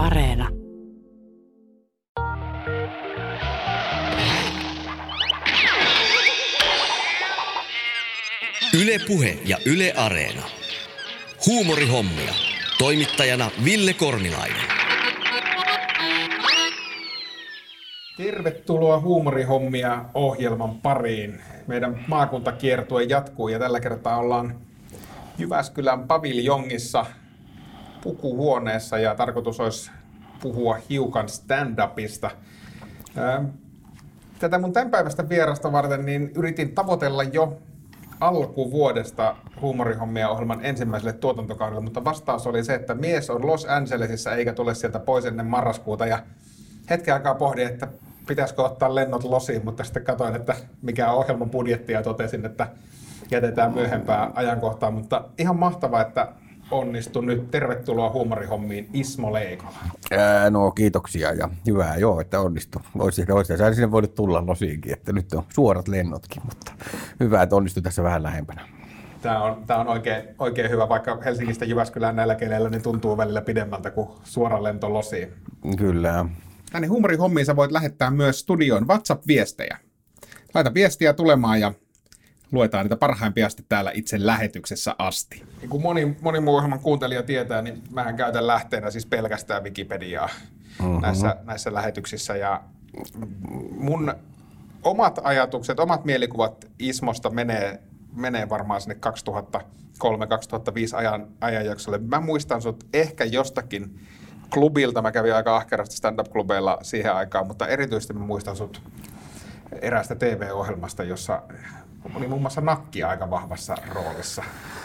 Areena. Yle Puhe ja Yle Areena. Huumorihommia. Toimittajana Ville Kornilainen. Tervetuloa huumorihommia ohjelman pariin. Meidän maakuntakiertue jatkuu ja tällä kertaa ollaan Jyväskylän paviljongissa pukuhuoneessa ja tarkoitus olisi puhua hiukan stand-upista. Ää, Tätä mun tämän päivästä vierasta varten niin yritin tavoitella jo alkuvuodesta huumorihommia ohjelman ensimmäiselle tuotantokaudelle, mutta vastaus oli se, että mies on Los Angelesissa eikä tule sieltä pois ennen marraskuuta ja hetken aikaa pohdin, että pitäisikö ottaa lennot losiin, mutta sitten katsoin, että mikä on ohjelman budjetti ja totesin, että jätetään myöhempää ajankohtaa, mutta ihan mahtavaa, että onnistu nyt. Tervetuloa huumorihommiin Ismo Leikola. Ää, no kiitoksia ja hyvää joo, että onnistu. Olisi ehkä olisi sinne voinut tulla losiinkin, että nyt on suorat lennotkin, mutta hyvä, että onnistui tässä vähän lähempänä. Tämä on, tämä on oikein, oikein hyvä, vaikka Helsingistä Jyväskylään näillä keleillä niin tuntuu välillä pidemmältä kuin suora lento losiin. Kyllä. Tänne huumorihommiin sä voit lähettää myös studioon WhatsApp-viestejä. Laita viestiä tulemaan ja luetaan niitä parhaimpia asti täällä itse lähetyksessä asti. Niin kuin moni, moni muu ohjelman kuuntelija tietää, niin mähän käytän lähteenä siis pelkästään Wikipediaa mm-hmm. näissä, näissä lähetyksissä. Ja mun omat ajatukset, omat mielikuvat Ismosta menee, menee varmaan sinne 2003-2005 ajan, ajanjaksolle. Mä muistan sut ehkä jostakin klubilta, mä kävin aika ahkerasti stand-up-klubeilla siihen aikaan, mutta erityisesti mä muistan sut eräästä TV-ohjelmasta, jossa oli muun muassa nakki aika vahvassa roolissa.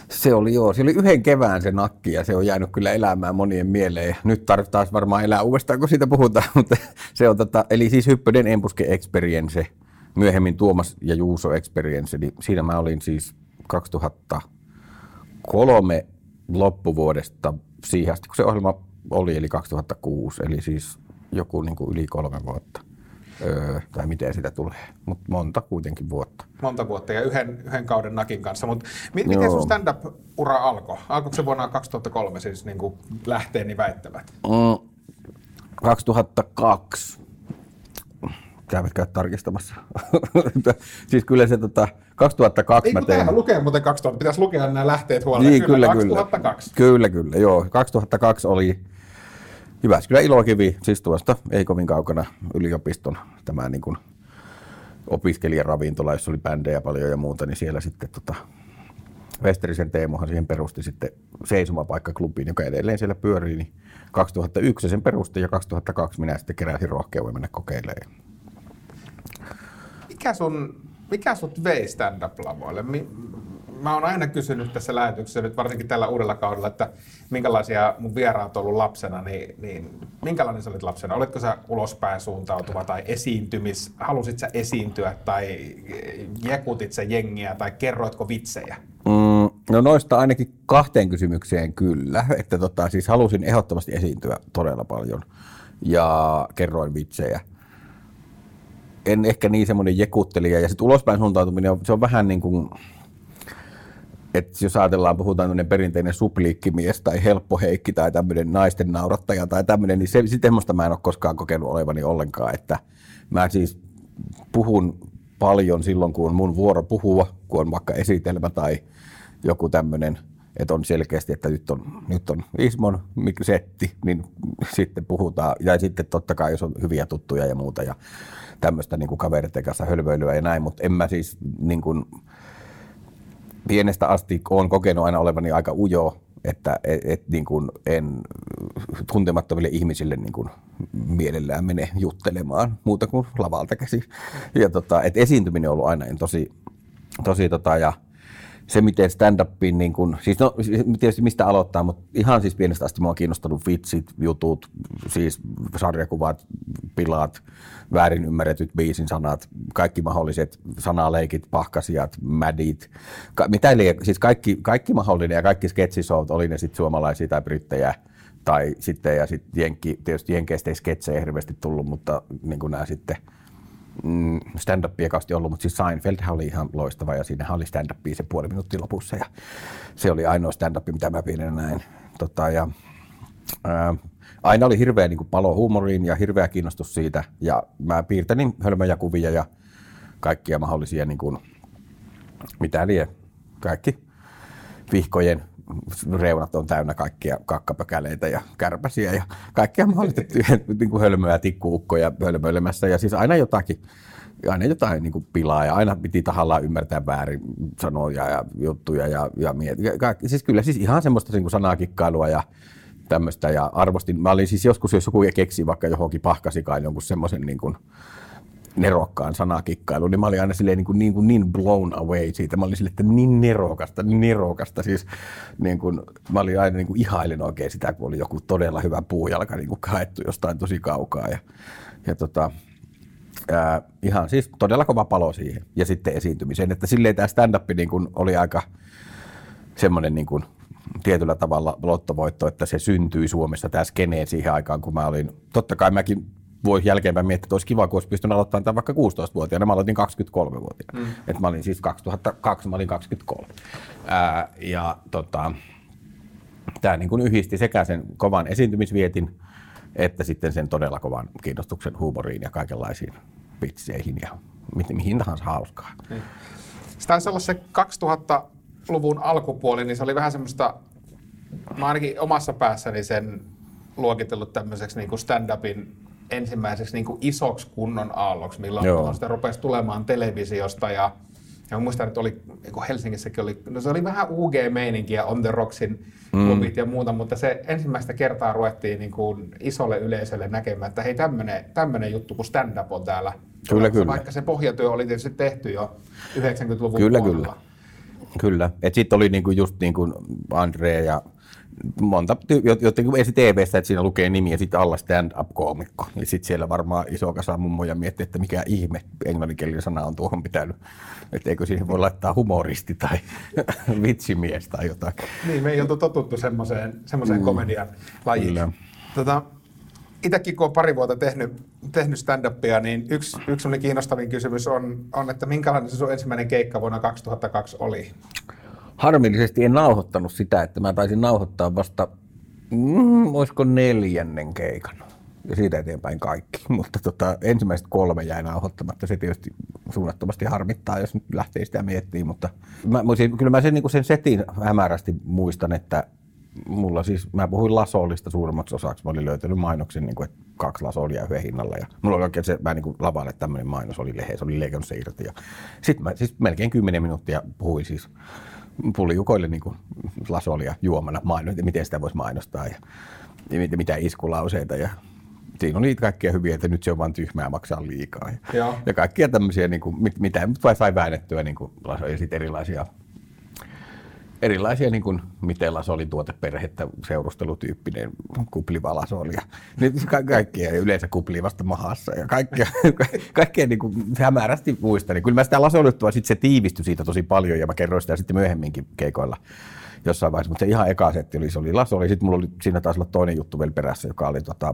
Se oli joo, se oli yhden kevään se nakki ja se on jäänyt kyllä elämään monien mieleen. Nyt tarvitaan varmaan elää uudestaan, kun siitä puhutaan, mutta se on tota, eli siis Hyppöden Empuske Experience, myöhemmin Tuomas ja Juuso Experience, niin siinä mä olin siis 2003 loppuvuodesta siihen asti, kun se ohjelma oli, eli 2006, eli siis joku niin kuin yli kolme vuotta. Öö, tai miten sitä tulee, mutta monta kuitenkin vuotta. Monta vuotta ja yhden, yhden kauden nakin kanssa. Mutta mi- miten sun stand-up-ura alkoi? Alkoiko se vuonna 2003 siis niin kuin lähteeni väittävät? Mm, 2002. Käyvät käydä tarkistamassa. siis kyllä se tota, 2002 Ei mä tein. lukee muuten 2000, pitäisi lukea nämä lähteet huolella. Niin, kyllä, kyllä. 2002. Kyllä, kyllä, joo. 2002 oli Jyväskylän Ilokivi, siis tuosta ei kovin kaukana yliopiston tämä niin kuin opiskelijaravintola, jossa oli bändejä paljon ja muuta, niin siellä sitten tota, Westerisen Teemohan siihen perusti sitten seisomapaikkaklubiin, joka edelleen siellä pyörii, niin 2001 sen perusti ja 2002 minä sitten keräsin rohkeuden mennä kokeilemaan. Mikä, sun, mikä sut vei stand-up-lavoille? Mi- Mä oon aina kysynyt tässä lähetyksessä, nyt varsinkin tällä uudella kaudella, että minkälaisia mun vieraat on ollut lapsena, niin, niin minkälainen sä olit lapsena? Oletko sä ulospäin suuntautuva tai esiintymis, halusit sä esiintyä tai jekutit sä jengiä tai kerroitko vitsejä? Mm, no noista ainakin kahteen kysymykseen kyllä. Että tota, siis halusin ehdottomasti esiintyä todella paljon ja kerroin vitsejä. En ehkä niin semmoinen jekuttelija. Ja sitten ulospäin suuntautuminen, se on vähän niin kuin, että jos ajatellaan, puhutaan tämmöinen perinteinen supliikkimies tai helppoheikki tai tämmöinen naisten naurattaja tai tämmöinen, niin se, semmoista mä en ole koskaan kokenut olevani ollenkaan. Että mä siis puhun paljon silloin, kun on mun vuoro puhua, kun on vaikka esitelmä tai joku tämmöinen, että on selkeästi, että nyt on, nyt on Ismon setti, niin sitten puhutaan. Ja sitten totta kai, jos on hyviä tuttuja ja muuta ja tämmöistä niin kavereiden kanssa hölvöilyä ja näin, mutta en mä siis niin kuin, pienestä asti olen kokenut aina olevani aika ujo, että et, et, niin kuin en tuntemattomille ihmisille niin kuin mielellään mene juttelemaan muuta kuin lavalta käsi. Ja tota, et esiintyminen on ollut aina tosi, tosi tota, ja se, miten stand-upiin, niin kun, siis no tietysti mistä aloittaa, mutta ihan siis pienestä asti mua on kiinnostanut vitsit, jutut, siis sarjakuvat, pilaat, väärin ymmärretyt biisin sanat, kaikki mahdolliset sanaleikit, pahkasijat, mädit, ka- mitä liian, siis kaikki, kaikki mahdollinen ja kaikki sketsishout, oli ne sitten suomalaisia tai brittejä, tai sitten, ja sitten jenkki, tietysti jenkeistä ei sketsejä hirveästi tullut, mutta niin kuin nämä sitten, mm, stand-upia kausti ollut, mutta siis Seinfeldhän oli ihan loistava ja siinähän oli stand-upia se puoli minuuttia lopussa ja se oli ainoa stand-up, mitä mä pienen näin. Tota, ja ää, aina oli hirveä niin kuin palo huumoriin ja hirveä kiinnostus siitä. Ja mä piirtelin hölmöjä kuvia ja kaikkia mahdollisia, niin kuin, mitä lie, kaikki vihkojen reunat on täynnä kaikkia kakkapökäleitä ja kärpäsiä ja kaikkia mahdollista niin kuin hölmöä tikkuukkoja hölmöilemässä ja siis aina jotakin aina jotain niin kuin pilaa ja aina piti tahallaan ymmärtää väärin sanoja ja juttuja ja, ja miet- kaikki, siis kyllä siis ihan semmoista niin kuin sanakikkailua ja tämmöistä ja arvostin, mä olin siis joskus, jos joku keksi vaikka johonkin pahkasikaan jonkun semmoisen niin kuin, nerokkaan sanakikkailu, niin mä olin aina silleen niin, kuin, niin, kuin niin blown away siitä. Mä olin silleen, että niin nerokasta, niin nerokasta. Siis, niin kuin, mä olin aina niin kuin ihailin oikein sitä, kun oli joku todella hyvä puujalka niin kuin haettu jostain tosi kaukaa. Ja, ja tota, ää, ihan siis todella kova palo siihen ja sitten esiintymiseen. Että silleen tämä stand-up niin kuin oli aika semmoinen niin kuin tietyllä tavalla lottovoitto, että se syntyi Suomessa tämä skeneen siihen aikaan, kun mä olin, totta kai mäkin voi jälkeenpäin miettiä, että olisi kiva, kun olisi pystynyt aloittamaan tämän vaikka 16-vuotiaana. Mä aloitin 23-vuotiaana. Mm. Et mä olin siis 2002, mä olin 23. Ää, ja tota, tämä niin yhdisti sekä sen kovan esiintymisvietin, että sitten sen todella kovan kiinnostuksen huumoriin ja kaikenlaisiin vitseihin ja mi- mihin tahansa hauskaa. Niin. Se taisi olla se 2000-luvun alkupuoli, niin se oli vähän semmoista, mä ainakin omassa päässäni sen luokitellut tämmöiseksi niin kuin stand-upin ensimmäiseksi niin kuin isoksi kunnon aalloksi, milloin Joo. sitä rupesi tulemaan televisiosta ja ja mä muistan, että oli, kun Helsingissäkin oli, no se oli vähän UG-meininkiä On The Rocksin klubit ja muuta, mutta se ensimmäistä kertaa ruvettiin niin kuin isolle yleisölle näkemään, että hei tämmönen juttu kuin stand-up on täällä. Kyllä, Vaikka- kyllä. Vaikka se pohjatyö oli tietysti tehty jo 90-luvun Kyllä, puolella. kyllä. Kyllä. Sitten oli niinku just niin kuin Andre ja monta, jotenkin esi TVstä, että siinä lukee nimi ja sitten alla stand-up-koomikko. Ja sitten siellä varmaan iso kasa mummoja miettii, että mikä ihme englanninkielinen sana on tuohon pitänyt. Että eikö siihen voi laittaa humoristi tai vitsimies tai jotakin. Niin, me ei oltu totuttu semmoiseen, semmoiseen mm. komedian lajiin. Tota, Itäkin kun on pari vuotta tehnyt, tehnyt stand-upia, niin yksi, yksi kiinnostavin kysymys on, on, että minkälainen se sun ensimmäinen keikka vuonna 2002 oli? Harmillisesti en nauhoittanut sitä, että mä taisin nauhoittaa vasta, mm, olisiko neljännen keikan. Ja siitä eteenpäin kaikki. Mutta tota, ensimmäiset kolme jäi nauhoittamatta. Se tietysti suunnattomasti harmittaa, jos nyt lähtee sitä miettimään. Mutta mä, olisin- kyllä mä sen, niin sen setin hämärästi muistan, että mulla siis, mä puhuin lasolista suurimmaksi osaksi. Mä olin löytänyt mainoksen, niin kuin, että kaksi lasolia yhden hinnalla. Ja mulla oli oikein se, mä niin kuin lavalle tämmöinen mainos oli lehe, se oli leikannut se irti. Ja sitten mä siis melkein 10 minuuttia puhuin siis pulliukoille niin kuin lasolia juomana, maino, miten sitä voisi mainostaa ja, ja mit- mitä iskulauseita. Ja siinä oli kaikkia hyviä, että nyt se on vain tyhmää maksaa liikaa. Ja, Joo. ja kaikkia tämmöisiä, niin kuin, mit, mitä nyt vai sai väännettyä niin kuin lasoja ja sitten erilaisia erilaisia, niin kuin, miten laso oli tuoteperhettä, seurustelutyyppinen kupliva laso oli. Ja, nyt ka- kaikkia, yleensä kuplivasta mahassa ja kaikkea, kaikkea niin kuin hämärästi. Niin Kyllä mä sitä lasoluttua, sitten se tiivistyi siitä tosi paljon ja mä kerroin sitä sitten myöhemminkin keikoilla jossain vaiheessa, mutta se ihan eka setti oli, se oli laso, ja sitten mulla oli siinä taas olla toinen juttu vielä perässä, joka oli tota,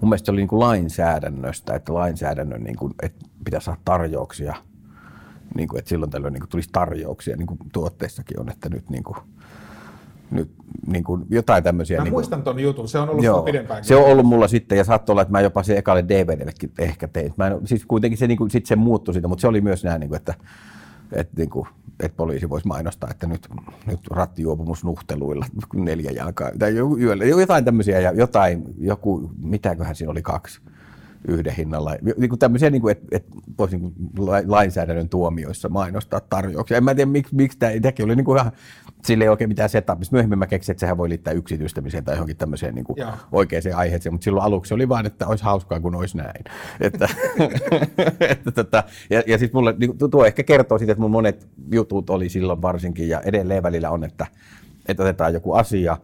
mun mielestä se oli niin kuin lainsäädännöstä, että lainsäädännön, niin kuin, että pitäisi saada tarjouksia, niin kuin, että silloin tällöin niin kuin tulisi tarjouksia, niin kuin tuotteissakin on, että nyt, niin kuin, nyt niin kuin jotain tämmöisiä. Mä niin kuin, muistan ton jutun, se on ollut sulla pidempään. se on ollut mulla sitten, ja saattoi olla, että mä jopa se ekalle DVDllekin ehkä tein. Mä en, siis kuitenkin se, niin kuin, sit se muuttui siitä, mutta se oli myös näin, niin kuin, että, että, niin kuin, että poliisi voisi mainostaa, että nyt, nyt rattijuopumus nuhteluilla neljä jalkaa, tai yöllä, jotain tämmöisiä, ja jotain, joku, mitäköhän siinä oli kaksi yhden hinnalla. Niin kuin tämmöisiä, niin kuin, että, että voisi niin kuin la- lainsäädännön tuomioissa mainostaa tarjouksia. En mä tiedä, miksi, miksi tämä, tämäkin oli niin kuin ihan, sillä ei oikein mitään setupista. Myöhemmin mä keksin, että sehän voi liittää yksityistämiseen tai johonkin tämmöiseen niin kuin Joo. oikeaan aiheeseen, mutta silloin aluksi oli vaan, että olisi hauskaa, kun olisi näin. Että, että tota, ja, ja sitten mulle, niin kuin tuo ehkä kertoo siitä, että mun monet jutut oli silloin varsinkin, ja edelleen välillä on, että, että otetaan joku asia,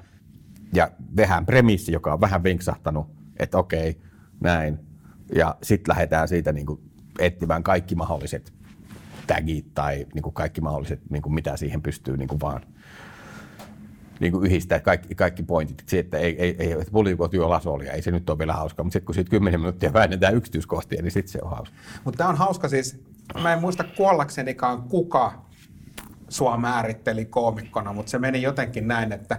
ja tehdään premissi, joka on vähän vinksahtanut, että okei, näin. Ja sitten lähdetään siitä niin kuin etsimään kaikki mahdolliset tagit tai niin kuin kaikki mahdolliset, niin kuin mitä siihen pystyy niin kuin vaan niin kuin yhdistää kaikki, kaikki pointit. Se, että ei, ei, ei että pulikot juo lasolia, ei se nyt ole vielä hauskaa, mutta sitten kun siitä 10 minuuttia väännetään yksityiskohtia, niin sitten se on hauska. Mutta tämä on hauska siis, mä en muista kuollaksenikaan kuka sua määritteli koomikkona, mutta se meni jotenkin näin, että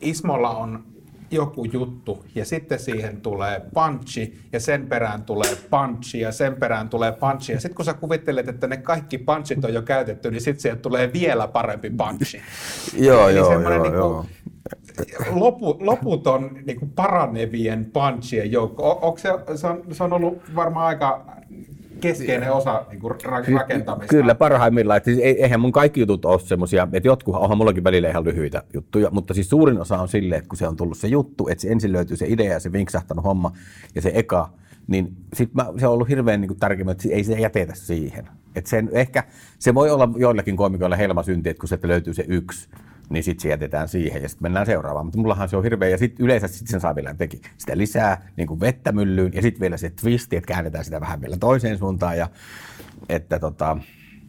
Ismolla on joku juttu ja sitten siihen tulee punchi ja sen perään tulee punchi ja sen perään tulee punchi. Ja sitten kun sä kuvittelet, että ne kaikki punchit on jo käytetty, niin sitten sieltä tulee vielä parempi punchi. joo, Eli joo, joo, niinku joo. Lopu, loputon niinku paranevien punchien joukko. O, onko se, se, on, se on ollut varmaan aika keskeinen osa niinku ra- rakentamista. Kyllä, parhaimmillaan. Että siis ei- eihän mun kaikki jutut ole semmoisia, että jotkut, onhan mullakin välillä ihan lyhyitä juttuja, mutta siis suurin osa on silleen, että kun se on tullut se juttu, että se ensin löytyy se idea ja se vinksahtanut homma ja se eka, niin sit mä, se on ollut hirveän niin tärkeää, että ei se jätetä siihen. Et sen, ehkä se voi olla joillakin komikoilla helmasynti, että kun sieltä löytyy se yksi, niin sitten se jätetään siihen ja sitten mennään seuraavaan. Mutta mullahan se on hirveä ja sitten yleensä sit sen saa vielä teki sitä lisää niin kuin vettä myllyyn ja sitten vielä se twisti, että käännetään sitä vähän vielä toiseen suuntaan ja että tota,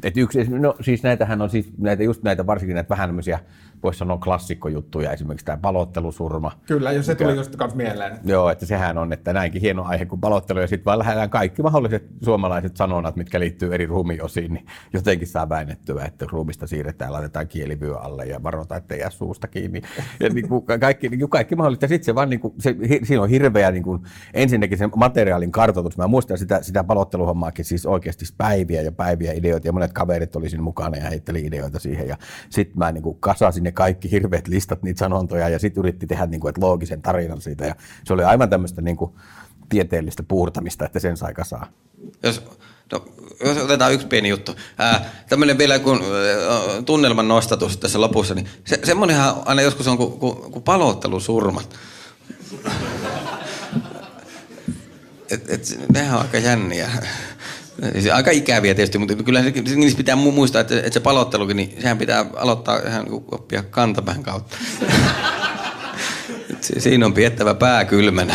et yksi, no siis näitähän on siis näitä, just näitä varsinkin näitä vähän tämmöisiä, voisi sanoa klassikkojuttuja, esimerkiksi tämä palottelusurma. Kyllä, jos se tuli just kans mieleen. Joo, että sehän on, että näinkin hieno aihe kuin palottelu, ja sitten vaan lähdetään kaikki mahdolliset suomalaiset sanonnat, mitkä liittyy eri ruumiosiin, niin jotenkin saa väännettyä, että ruumista siirretään, laitetaan kielivyö alle ja varotaan, ettei jää suusta kiinni. Ja niin kuin kaikki, niin kuin kaikki mahdollista. Sitten se vaan, niin kuin, se, siinä on hirveä niin kuin, ensinnäkin sen materiaalin kartoitus. Mä muistan sitä, sitä palotteluhommaakin siis oikeasti päiviä ja päiviä ideoita, ja monet kaverit oli siinä mukana ja heitteli ideoita siihen. Ja sitten mä niin kuin, kasasin ne kaikki hirveät listat, niitä sanontoja, ja sitten yritti tehdä niin kuin, että loogisen tarinan siitä. Ja se oli aivan tämmöistä niin kuin, tieteellistä puurtamista, että sen sai kasaan. Jos, no, jos otetaan yksi pieni juttu. Ää, tämmöinen vielä kun tunnelman nostatus tässä lopussa, niin se, semmoinenhan aina joskus on kuin, kuin, kuin palottelusurmat. Et, et, nehän on aika jänniä. Siis aika ikäviä tietysti, mutta kyllä niissä pitää mu- muistaa, että, että se palottelukin, niin sehän pitää aloittaa ihan niin oppia kantapään kautta. Siinä on piettävä pää kylmänä.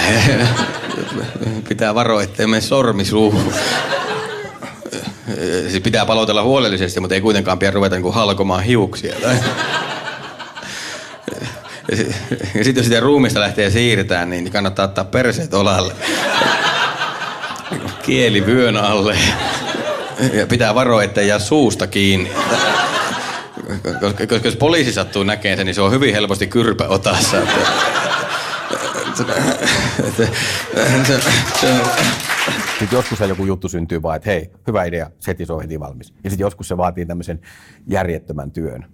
Pitää varoa, ettei mene sormi. Siis pitää palotella huolellisesti, mutta ei kuitenkaan pidä ruveta niinku halkomaan hiuksia. Tai... Ja sitten jos sitä ruumista lähtee siirtämään, niin kannattaa ottaa perseet olalle. Kieli vyön alle. Ja pitää varoa, ettei jää suusta kiinni. Koska, koska jos poliisi sattuu näkemään sen, niin se on hyvin helposti kyrpä otassa. Että, että, että, että, Sitten joskus joku juttu syntyy vaan, että hei, hyvä idea, seti se on heti valmis. Ja sitten joskus se vaatii tämmöisen järjettömän työn.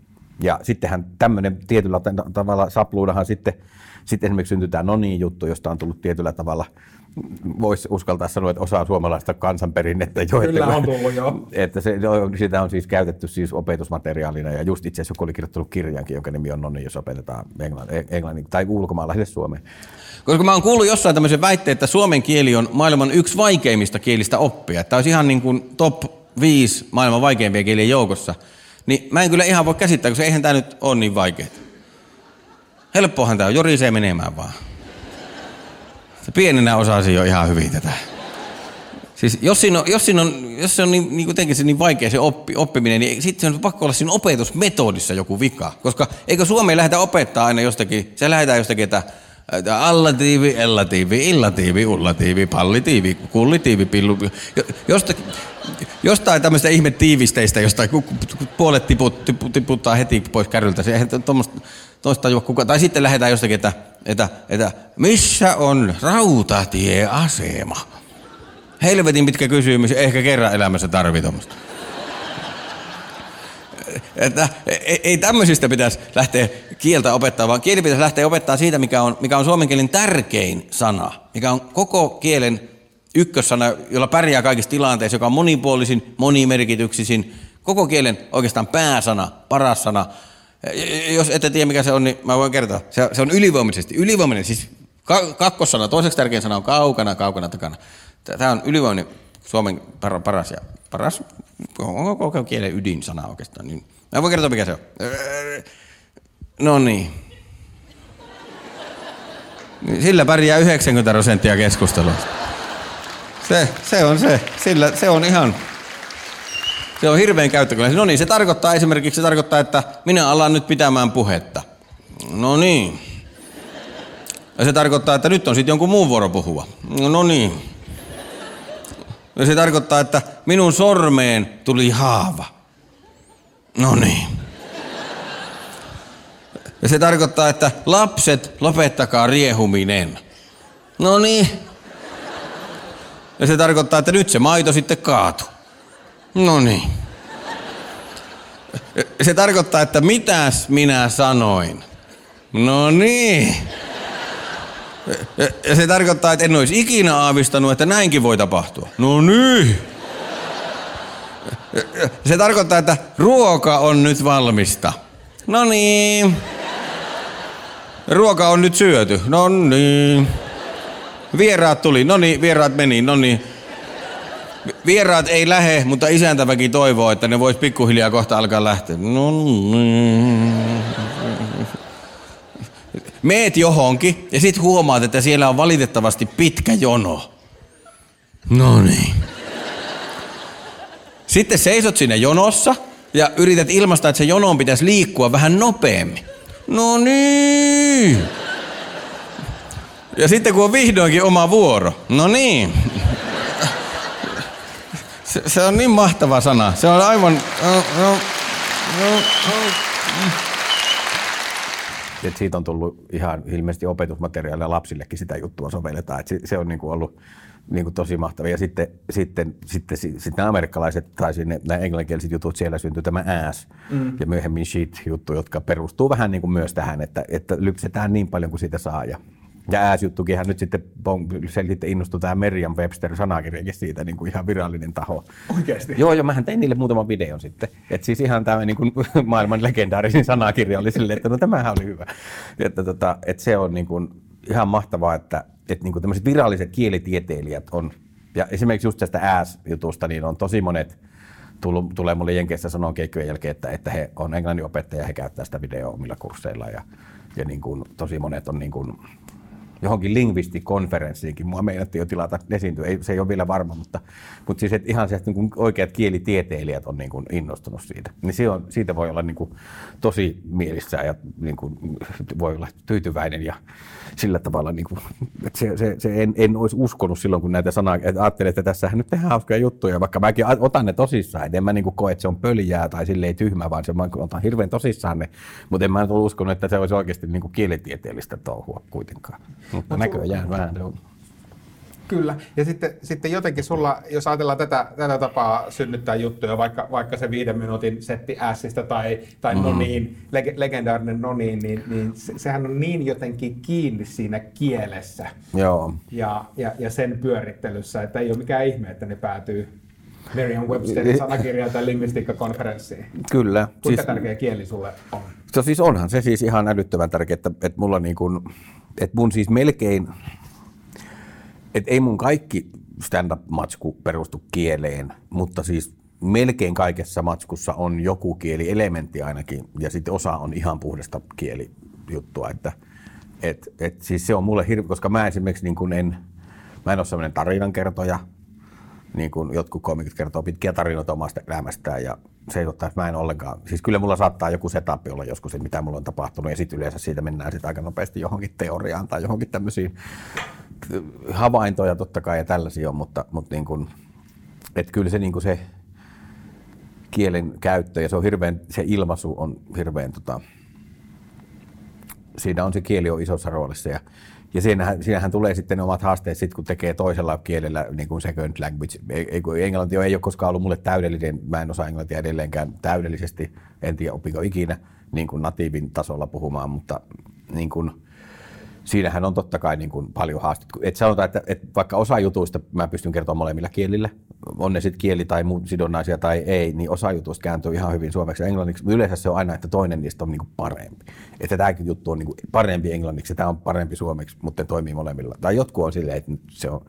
Ja sittenhän tämmöinen tietyllä ta- tavalla sapluudahan sitten, sitten esimerkiksi syntyy tämä Noniin juttu, josta on tullut tietyllä tavalla, voisi uskaltaa sanoa, että osa suomalaista kansanperinnettä jo. Kyllä että, on tullut jo. Että se, sitä on siis käytetty siis opetusmateriaalina ja just itse asiassa joku oli kirjoittanut kirjankin, jonka nimi on Noni, jos opetetaan englannin, englannin tai ulkomaalaisille Suomeen. Koska mä oon kuullut jossain tämmöisen väitteen, että suomen kieli on maailman yksi vaikeimmista kielistä oppia. Että olisi ihan niin kuin top 5 maailman vaikeimpia kielien joukossa. Niin mä en kyllä ihan voi käsittää, koska eihän tämä nyt ole niin vaikeaa. Helppohan tämä on, jorisee menemään vaan. Se pienenä osasi jo ihan hyvin tätä. Siis jos, siinä on, jos, siinä on, jos se on niin, niin kuitenkin se niin vaikea se oppi, oppiminen, niin sitten on pakko olla siinä opetusmetodissa joku vika. Koska eikö Suomeen lähdetä opettaa aina jostakin, se lähdetään jostakin, että allatiivi, ellatiivi, illatiivi, ullatiivi, pallitiivi, kullitiivi, pillu. jo- Jostakin, jostain tämmöistä ihme tiivisteistä, jostain ku- ku- puolet tiput, tipu, tiputtaa heti pois kärryltä. Se tuommoista tajua kukaan. Tai sitten lähdetään jostakin, että, että, että missä on rautatieasema? Helvetin pitkä kysymys, ehkä kerran elämässä tarvii. Että ei, ei tämmöisistä pitäisi lähteä kieltä opettaa, vaan kieli pitäisi lähteä opettaa siitä, mikä on, mikä on suomen kielen tärkein sana, mikä on koko kielen ykkössana, jolla pärjää kaikissa tilanteissa, joka on monipuolisin, monimerkityksisin, koko kielen oikeastaan pääsana, paras sana. Jos ette tiedä, mikä se on, niin mä voin kertoa. Se, se on ylivoimaisesti. Ylivoimainen, siis ka- kakkossana, toiseksi tärkein sana on kaukana, kaukana takana. Tämä on ylivoimainen suomen par- paras ja paras on koko kielen ydinsana oikeastaan. Niin mä voin kertoa, mikä se on. Öö, No niin. Niin Sillä pärjää 90 prosenttia keskustelusta. Se, se on se. Sillä, se on ihan... Se on hirveän käyttökone. No niin, se tarkoittaa esimerkiksi, se tarkoittaa, että minä alan nyt pitämään puhetta. No niin. Ja se tarkoittaa, että nyt on sitten jonkun muun vuoro puhua. No niin. Ja se tarkoittaa, että minun sormeen tuli haava. No niin. Ja se tarkoittaa, että lapset, lopettakaa riehuminen. No niin. Ja se tarkoittaa, että nyt se maito sitten kaatu. No niin. Se tarkoittaa, että mitäs minä sanoin. No niin. Se tarkoittaa, että en olisi ikinä aavistanut, että näinkin voi tapahtua. No niin. Se tarkoittaa, että ruoka on nyt valmista. No niin. Ruoka on nyt syöty. No niin. Vieraat tuli. No niin, vieraat meni. No niin. Vieraat ei lähe, mutta isäntäväki toivoo, että ne vois pikkuhiljaa kohta alkaa lähteä. No niin. Meet johonkin ja sit huomaat, että siellä on valitettavasti pitkä jono. No niin. Sitten seisot siinä jonossa ja yrität ilmaista, että se jonon pitäisi liikkua vähän nopeammin. No niin. Ja sitten kun on vihdoinkin oma vuoro. No niin. Se, se on niin mahtava sana. Se on aivan... Et siitä on tullut ihan ilmeisesti opetusmateriaalia lapsillekin sitä juttua sovelletaan. Et se, se on niinku ollut niinku tosi mahtavaa. Ja sitten, sitten, sitten, sitten nämä amerikkalaiset tai sinne, nämä englanninkieliset jutut, siellä syntyi tämä ass mm. ja myöhemmin shit-juttu, jotka perustuu vähän niinku myös tähän, että, että lypsetään niin paljon kuin siitä saa. Ja ja ääsjuttukinhan nyt sitten, se sitten innostui tämä Merriam Webster sanakirjakin siitä niin kuin ihan virallinen taho. Oikeasti? Joo, joo, mähän tein niille muutaman videon sitten. Että siis ihan tämä niin kuin maailman legendaarisin sanakirja oli silleen, että no tämähän oli hyvä. Että, tota, että se on niin kuin ihan mahtavaa, että, että niin kuin tämmöiset viralliset kielitieteilijät on, ja esimerkiksi just tästä ääs-jutusta, niin on tosi monet, tullut, tulee mulle Jenkeissä sanoa keikkojen jälkeen, että, että he on englannin opettaja, he käyttää sitä videoa omilla kursseilla ja, ja niin kuin, tosi monet on niin kuin, johonkin lingvistikonferenssiinkin. Mua meinattiin jo tilata esiintyä, ei, se ei ole vielä varma, mutta, mutta siis että ihan se, että niin oikeat kielitieteilijät on niin innostunut siitä. Niin se on, siitä voi olla niin kuin tosi mielissään ja niin kuin voi olla tyytyväinen ja sillä tavalla, niin kuin, että se, se, se en, en, olisi uskonut silloin, kun näitä sanaa, että ajattelin, että tässähän nyt tehdään hauskoja juttuja, vaikka mäkin otan ne tosissaan, että en mä niin kuin koe, että se on pöljää tai silleen tyhmä, vaan se mä otan hirveän tosissaan ne, mutta en mä ollut uskonut, että se olisi oikeasti niin kuin kielitieteellistä touhua kuitenkaan. Mutta no, näköjään vähän se on. Kyllä. Ja sitten, sitten jotenkin sulla, jos ajatellaan tätä, tätä tapaa synnyttää juttuja, vaikka, vaikka se viiden minuutin setti Ässistä tai, tai mm-hmm. Noniin, leg, legendaarinen Noniin, niin, niin se, sehän on niin jotenkin kiinni siinä kielessä Joo. Ja, ja, ja sen pyörittelyssä, että ei ole mikään ihme, että ne päätyy Merriam-Websterin sanakirjaan tai lingvistiikkakonferenssiin. Kyllä. Kuinka siis, tärkeä kieli sulle on? Se siis onhan se siis ihan älyttömän tärkeää, että, että mulla niin kuin, että mun siis melkein, että ei mun kaikki stand-up-matsku perustu kieleen, mutta siis melkein kaikessa matskussa on joku kielielementti ainakin, ja sitten osa on ihan puhdasta kielijuttua, että et, et siis se on mulle hirveä, koska mä esimerkiksi niin kuin en, mä en ole sellainen tarinankertoja, niin kuin jotkut komikit kertoo pitkiä tarinoita omasta elämästään ja se ei ottaa, että mä en ollenkaan, siis kyllä mulla saattaa joku setup olla joskus, että mitä mulla on tapahtunut ja sitten yleensä siitä mennään sitten aika nopeasti johonkin teoriaan tai johonkin tämmöisiin havaintoja totta kai ja tällaisia on, mutta, mutta niin kuin, että kyllä se, niin kuin se kielen käyttö ja se on hirveän, se ilmaisu on hirveän tota, siinä on se kieli on isossa roolissa ja ja siinähän, siinähän tulee sitten ne omat haasteet, sit, kun tekee toisella kielellä niin kuin second language. Ei, englanti ei ole koskaan ollut mulle täydellinen, mä en osaa englantia edelleenkään täydellisesti, en tiedä opiko ikinä niin kuin natiivin tasolla puhumaan, mutta niin kuin, siinähän on totta kai niin kuin paljon haastetta. Et sanotaan, että, että vaikka osa jutuista mä pystyn kertomaan molemmilla kielillä, on ne sitten kieli tai muut sidonnaisia tai ei, niin osa jutuista kääntyy ihan hyvin suomeksi ja englanniksi. Yleensä se on aina, että toinen niistä on niin kuin parempi. Että tämäkin juttu on niin kuin parempi englanniksi ja tämä on parempi suomeksi, mutta toimii molemmilla. Tai jotkut on silleen, että se on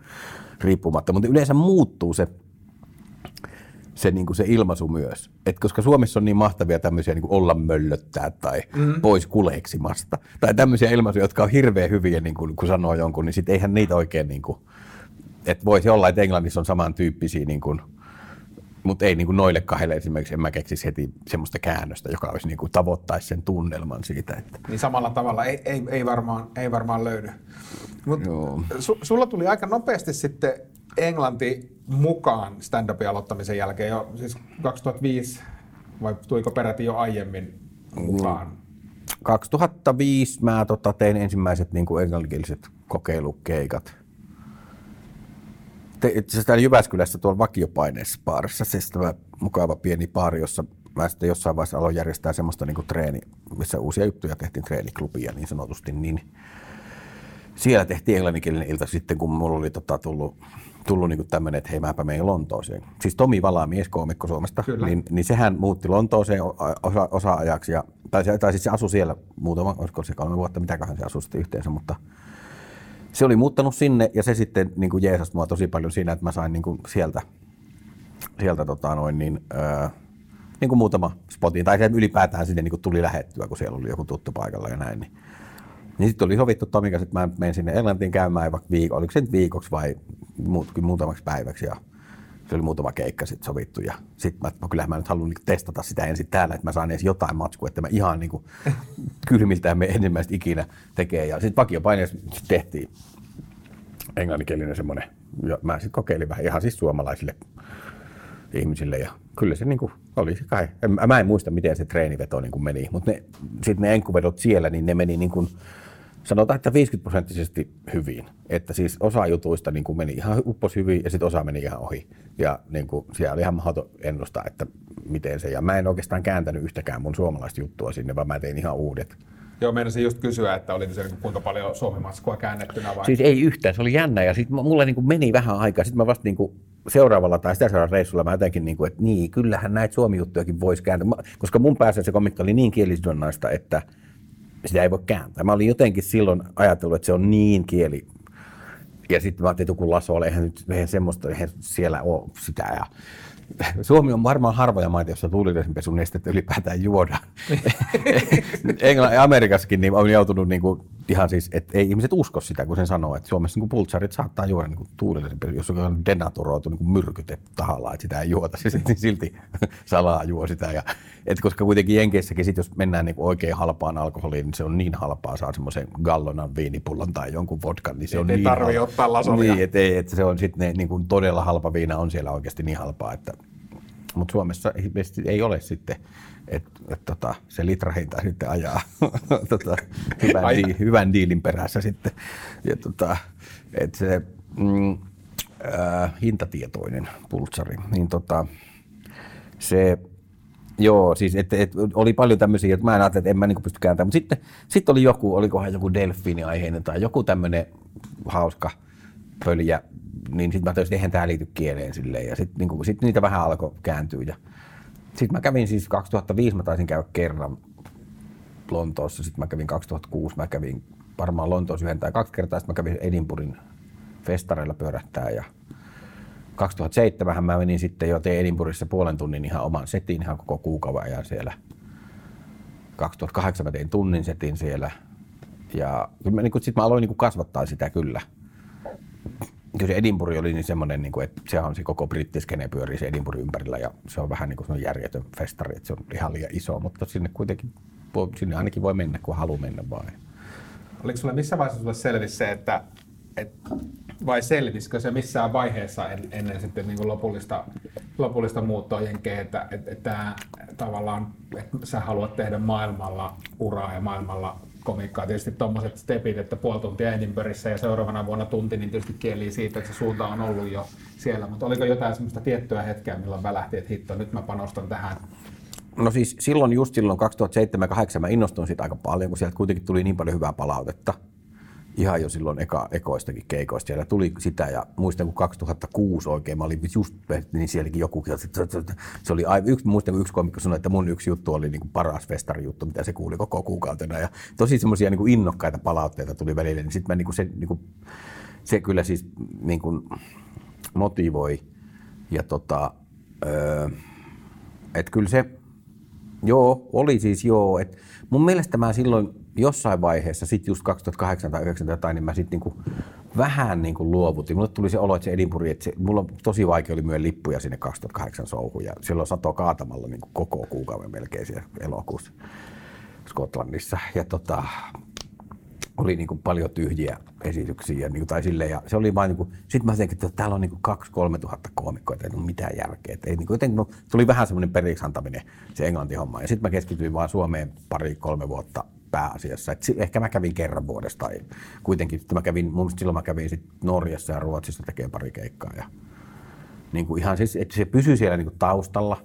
riippumatta, mutta yleensä muuttuu se se, niin kuin se ilmaisu myös. Et koska Suomessa on niin mahtavia tämmöisiä niin kuin olla möllöttää tai mm. pois kuleksimasta. Tai tämmöisiä ilmaisuja, jotka on hirveän hyviä, niin kuin, kun sanoo jonkun, niin sitten eihän niitä oikein... Niin kuin, että voisi olla, että Englannissa on samantyyppisiä, niin kuin, mutta ei niin kuin noille kahdelle esimerkiksi, en mä keksisi heti semmoista käännöstä, joka olisi niin kuin tavoittaisi sen tunnelman siitä. Että... Niin samalla tavalla ei, ei, ei, varmaan, ei varmaan löydy. Mut su, sulla tuli aika nopeasti sitten Englanti mukaan stand-upin aloittamisen jälkeen jo, siis 2005, vai tuliko peräti jo aiemmin mukaan? 2005 mä tota, tein ensimmäiset niin kuin englanninkieliset kokeilukeikat. Te, itse asiassa täällä Jyväskylässä tuolla vakiopaineessa baarissa, siis tämä mukava pieni baari, jossa mä sitten jossain vaiheessa aloin järjestää semmoista niin treeni, missä uusia juttuja tehtiin treeniklubia niin sanotusti, niin siellä tehtiin englanninkielinen ilta sitten, kun mulla oli tota, tullut, tullut niin tämmöinen, että hei mäpä menen Lontooseen. Siis Tomi Valaa, mieskoomikko Suomesta, Kyllä. niin, niin, sehän muutti Lontooseen osa, osa-ajaksi, ja, tai, tai siis se asui siellä muutama, olisiko se kolme vuotta, mitäköhän se asui sitten yhteensä, mutta se oli muuttanut sinne ja se sitten niin kuin jeesasi mua tosi paljon siinä, että mä sain niin kuin sieltä, sieltä tota noin, niin, ää, niin kuin muutama spotin, tai se ylipäätään sinne niin kuin tuli lähettyä, kun siellä oli joku tuttu paikalla ja näin. Niin, niin sitten oli sovittu Tomin kanssa, että mä menen sinne Englantiin käymään vaikka viikko, oliko se nyt viikoksi vai muut, muutamaksi päiväksi. Ja se oli muutama keikka sitten sovittu. Ja sitten mä, no kyllähän mä nyt haluan niin testata sitä ensin täällä, että mä saan edes jotain matskua, että mä ihan niin kuin kylmiltään me ensimmäistä ikinä tekee. Ja sitten vakiopaineessa tehtiin englanninkielinen semmoinen, ja mä sitten kokeilin vähän ihan siis suomalaisille ihmisille ja kyllä se niinku oli se kai. En, mä en muista miten se treeniveto niinku meni, mutta ne, sitten ne enkuvedot siellä, niin ne meni niinku, sanotaan, että 50 prosenttisesti hyvin. Että siis osa jutuista niinku meni ihan uppos hyvin ja sitten osa meni ihan ohi. Ja niinku, siellä oli ihan mahdoton ennustaa, että miten se. Ja mä en oikeastaan kääntänyt yhtäkään mun suomalaista juttua sinne, vaan mä tein ihan uudet. Joo, meinasin just kysyä, että oli se niin kuinka paljon suomimatskua käännettynä vai? Siis ei yhtään, se oli jännä ja sitten mulle niin meni vähän aikaa. Sitten mä vasta niin seuraavalla tai sitä seuraavalla reissulla mä jotenkin, niin kuin, että niin, kyllähän näitä suomi-juttujakin voisi kääntää. Koska mun päässä se komikka oli niin kielisidonnaista, että sitä ei voi kääntää. Mä olin jotenkin silloin ajatellut, että se on niin kieli. Ja sitten mä ajattelin, että joku Laso, eihän nyt eihän semmoista, eihän siellä ole sitä. Ja Suomi on varmaan harvoja maita, jossa tuulivedenpesun nestettä ylipäätään juodaan. Englannin Amerikassakin niin on joutunut niin kuin, ihan siis, että ei ihmiset usko sitä, kun sen sanoo, että Suomessa niin pultsarit saattaa juoda niin tuulivedenpesun, jos on denaturoitu niin myrkytetty tahallaan, että sitä ei juota, se sitten silti salaa juo sitä. Ja, et koska kuitenkin Jenkeissäkin, sit jos mennään niin oikein halpaan alkoholiin, niin se on niin halpaa, saa semmoisen gallonan viinipullon tai jonkun vodkan, niin se on ei niin tarvii halpa. ottaa lasolia. Niin, että ei, että se on sitten niin kuin todella halpa viina on siellä oikeasti niin halpaa, että mutta Suomessa ei ole sitten, että et, tota, se litrahinta sitten ajaa tota, hyvän, Aina. di, hyvän diilin perässä sitten. Ja tota, että se mm, äh, hintatietoinen pultsari, niin tota, se Joo, siis et, et, oli paljon tämmöisiä, että mä en ajattelin, että en mä niinku pysty kääntämään. Mutta sitten sit oli joku, olikohan joku delfiiniaiheinen tai joku tämmöinen hauska pöljä, niin sitten mä toisin, että eihän tämä liity kieleen silleen. Ja sitten niinku, sit niitä vähän alkoi kääntyä. Ja sitten mä kävin siis 2005, mä taisin käydä kerran Lontoossa, sitten mä kävin 2006, mä kävin varmaan Lontoossa yhden tai kaksi kertaa, sitten mä kävin Edinburghin festareilla pyörähtää ja 2007 mä menin sitten jo tein Edinburghissa puolen tunnin ihan oman setin ihan koko kuukauden ajan siellä. 2008 mä tein tunnin setin siellä. Ja niin sitten mä aloin niin kasvattaa sitä kyllä. Kyllä se Edinburgh oli niin semmoinen, niin kuin, että sehän on se koko brittiskene pyörii se Edinburgh ympärillä ja se on vähän niin kuin järjetön festari, että se on ihan liian iso, mutta sinne kuitenkin, sinne ainakin voi mennä, kun haluaa mennä vaan. Oliko sulle missä vaiheessa sulle selvisi se, että, et, vai selvisikö se missään vaiheessa en, ennen sitten niin kuin lopullista, lopullista muuttoa jenkeen, että et, et tavallaan, että sä haluat tehdä maailmalla uraa ja maailmalla komikkaa. Tietysti tuommoiset stepit, että puoli tuntia Edinburghissa ja seuraavana vuonna tunti, niin tietysti kieli siitä, että se suunta on ollut jo siellä. Mutta oliko jotain semmoista tiettyä hetkeä, milloin välähti, että hitto, nyt mä panostan tähän No siis silloin, just silloin 2007-2008 mä innostuin siitä aika paljon, kun sieltä kuitenkin tuli niin paljon hyvää palautetta. Ihan jo silloin eka, ekoistakin keikoista siellä tuli sitä ja muistan kun 2006 oikein, mä olin just, niin sielläkin joku, se oli aivan, yksi, muistan kun yksi komikko sanoi, että mun yksi juttu oli niin kuin paras festarijuttu, mitä se kuuli koko kuukautena ja tosi semmoisia niin kuin innokkaita palautteita tuli välillä, niin sitten mä niin kuin se, niin kuin, se kyllä siis niin kuin motivoi ja tota, öö, että kyllä se, joo, oli siis joo. Et mun mielestä mä silloin jossain vaiheessa, sit just 2008 tai 2009 tai niin mä sitten niinku vähän niinku luovutin. Mulle tuli se olo, että se Edinburgh, että se, mulla on tosi vaikea oli myydä lippuja sinne 2008 souhun ja silloin sato kaatamalla niinku koko kuukauden melkein siellä elokuussa Skotlannissa. Ja tota, oli niin kuin paljon tyhjiä esityksiä ja, niin tai silleen, ja se oli vain niin sitten mä tein, että täällä on niin 2-3 tuhatta koomikkoa, että ei ole mitään järkeä. Että ei, niin kuin, jotenkin, tuli vähän semmoinen periksi antaminen se englanti homma. Ja sitten mä keskityin vaan Suomeen pari-kolme vuotta pääasiassa. Et ehkä mä kävin kerran vuodessa tai kuitenkin mä kävin, mun silloin mä kävin sit Norjassa ja Ruotsissa tekemään pari keikkaa. Ja, niin kuin ihan siis, että se pysyi siellä niin kuin taustalla,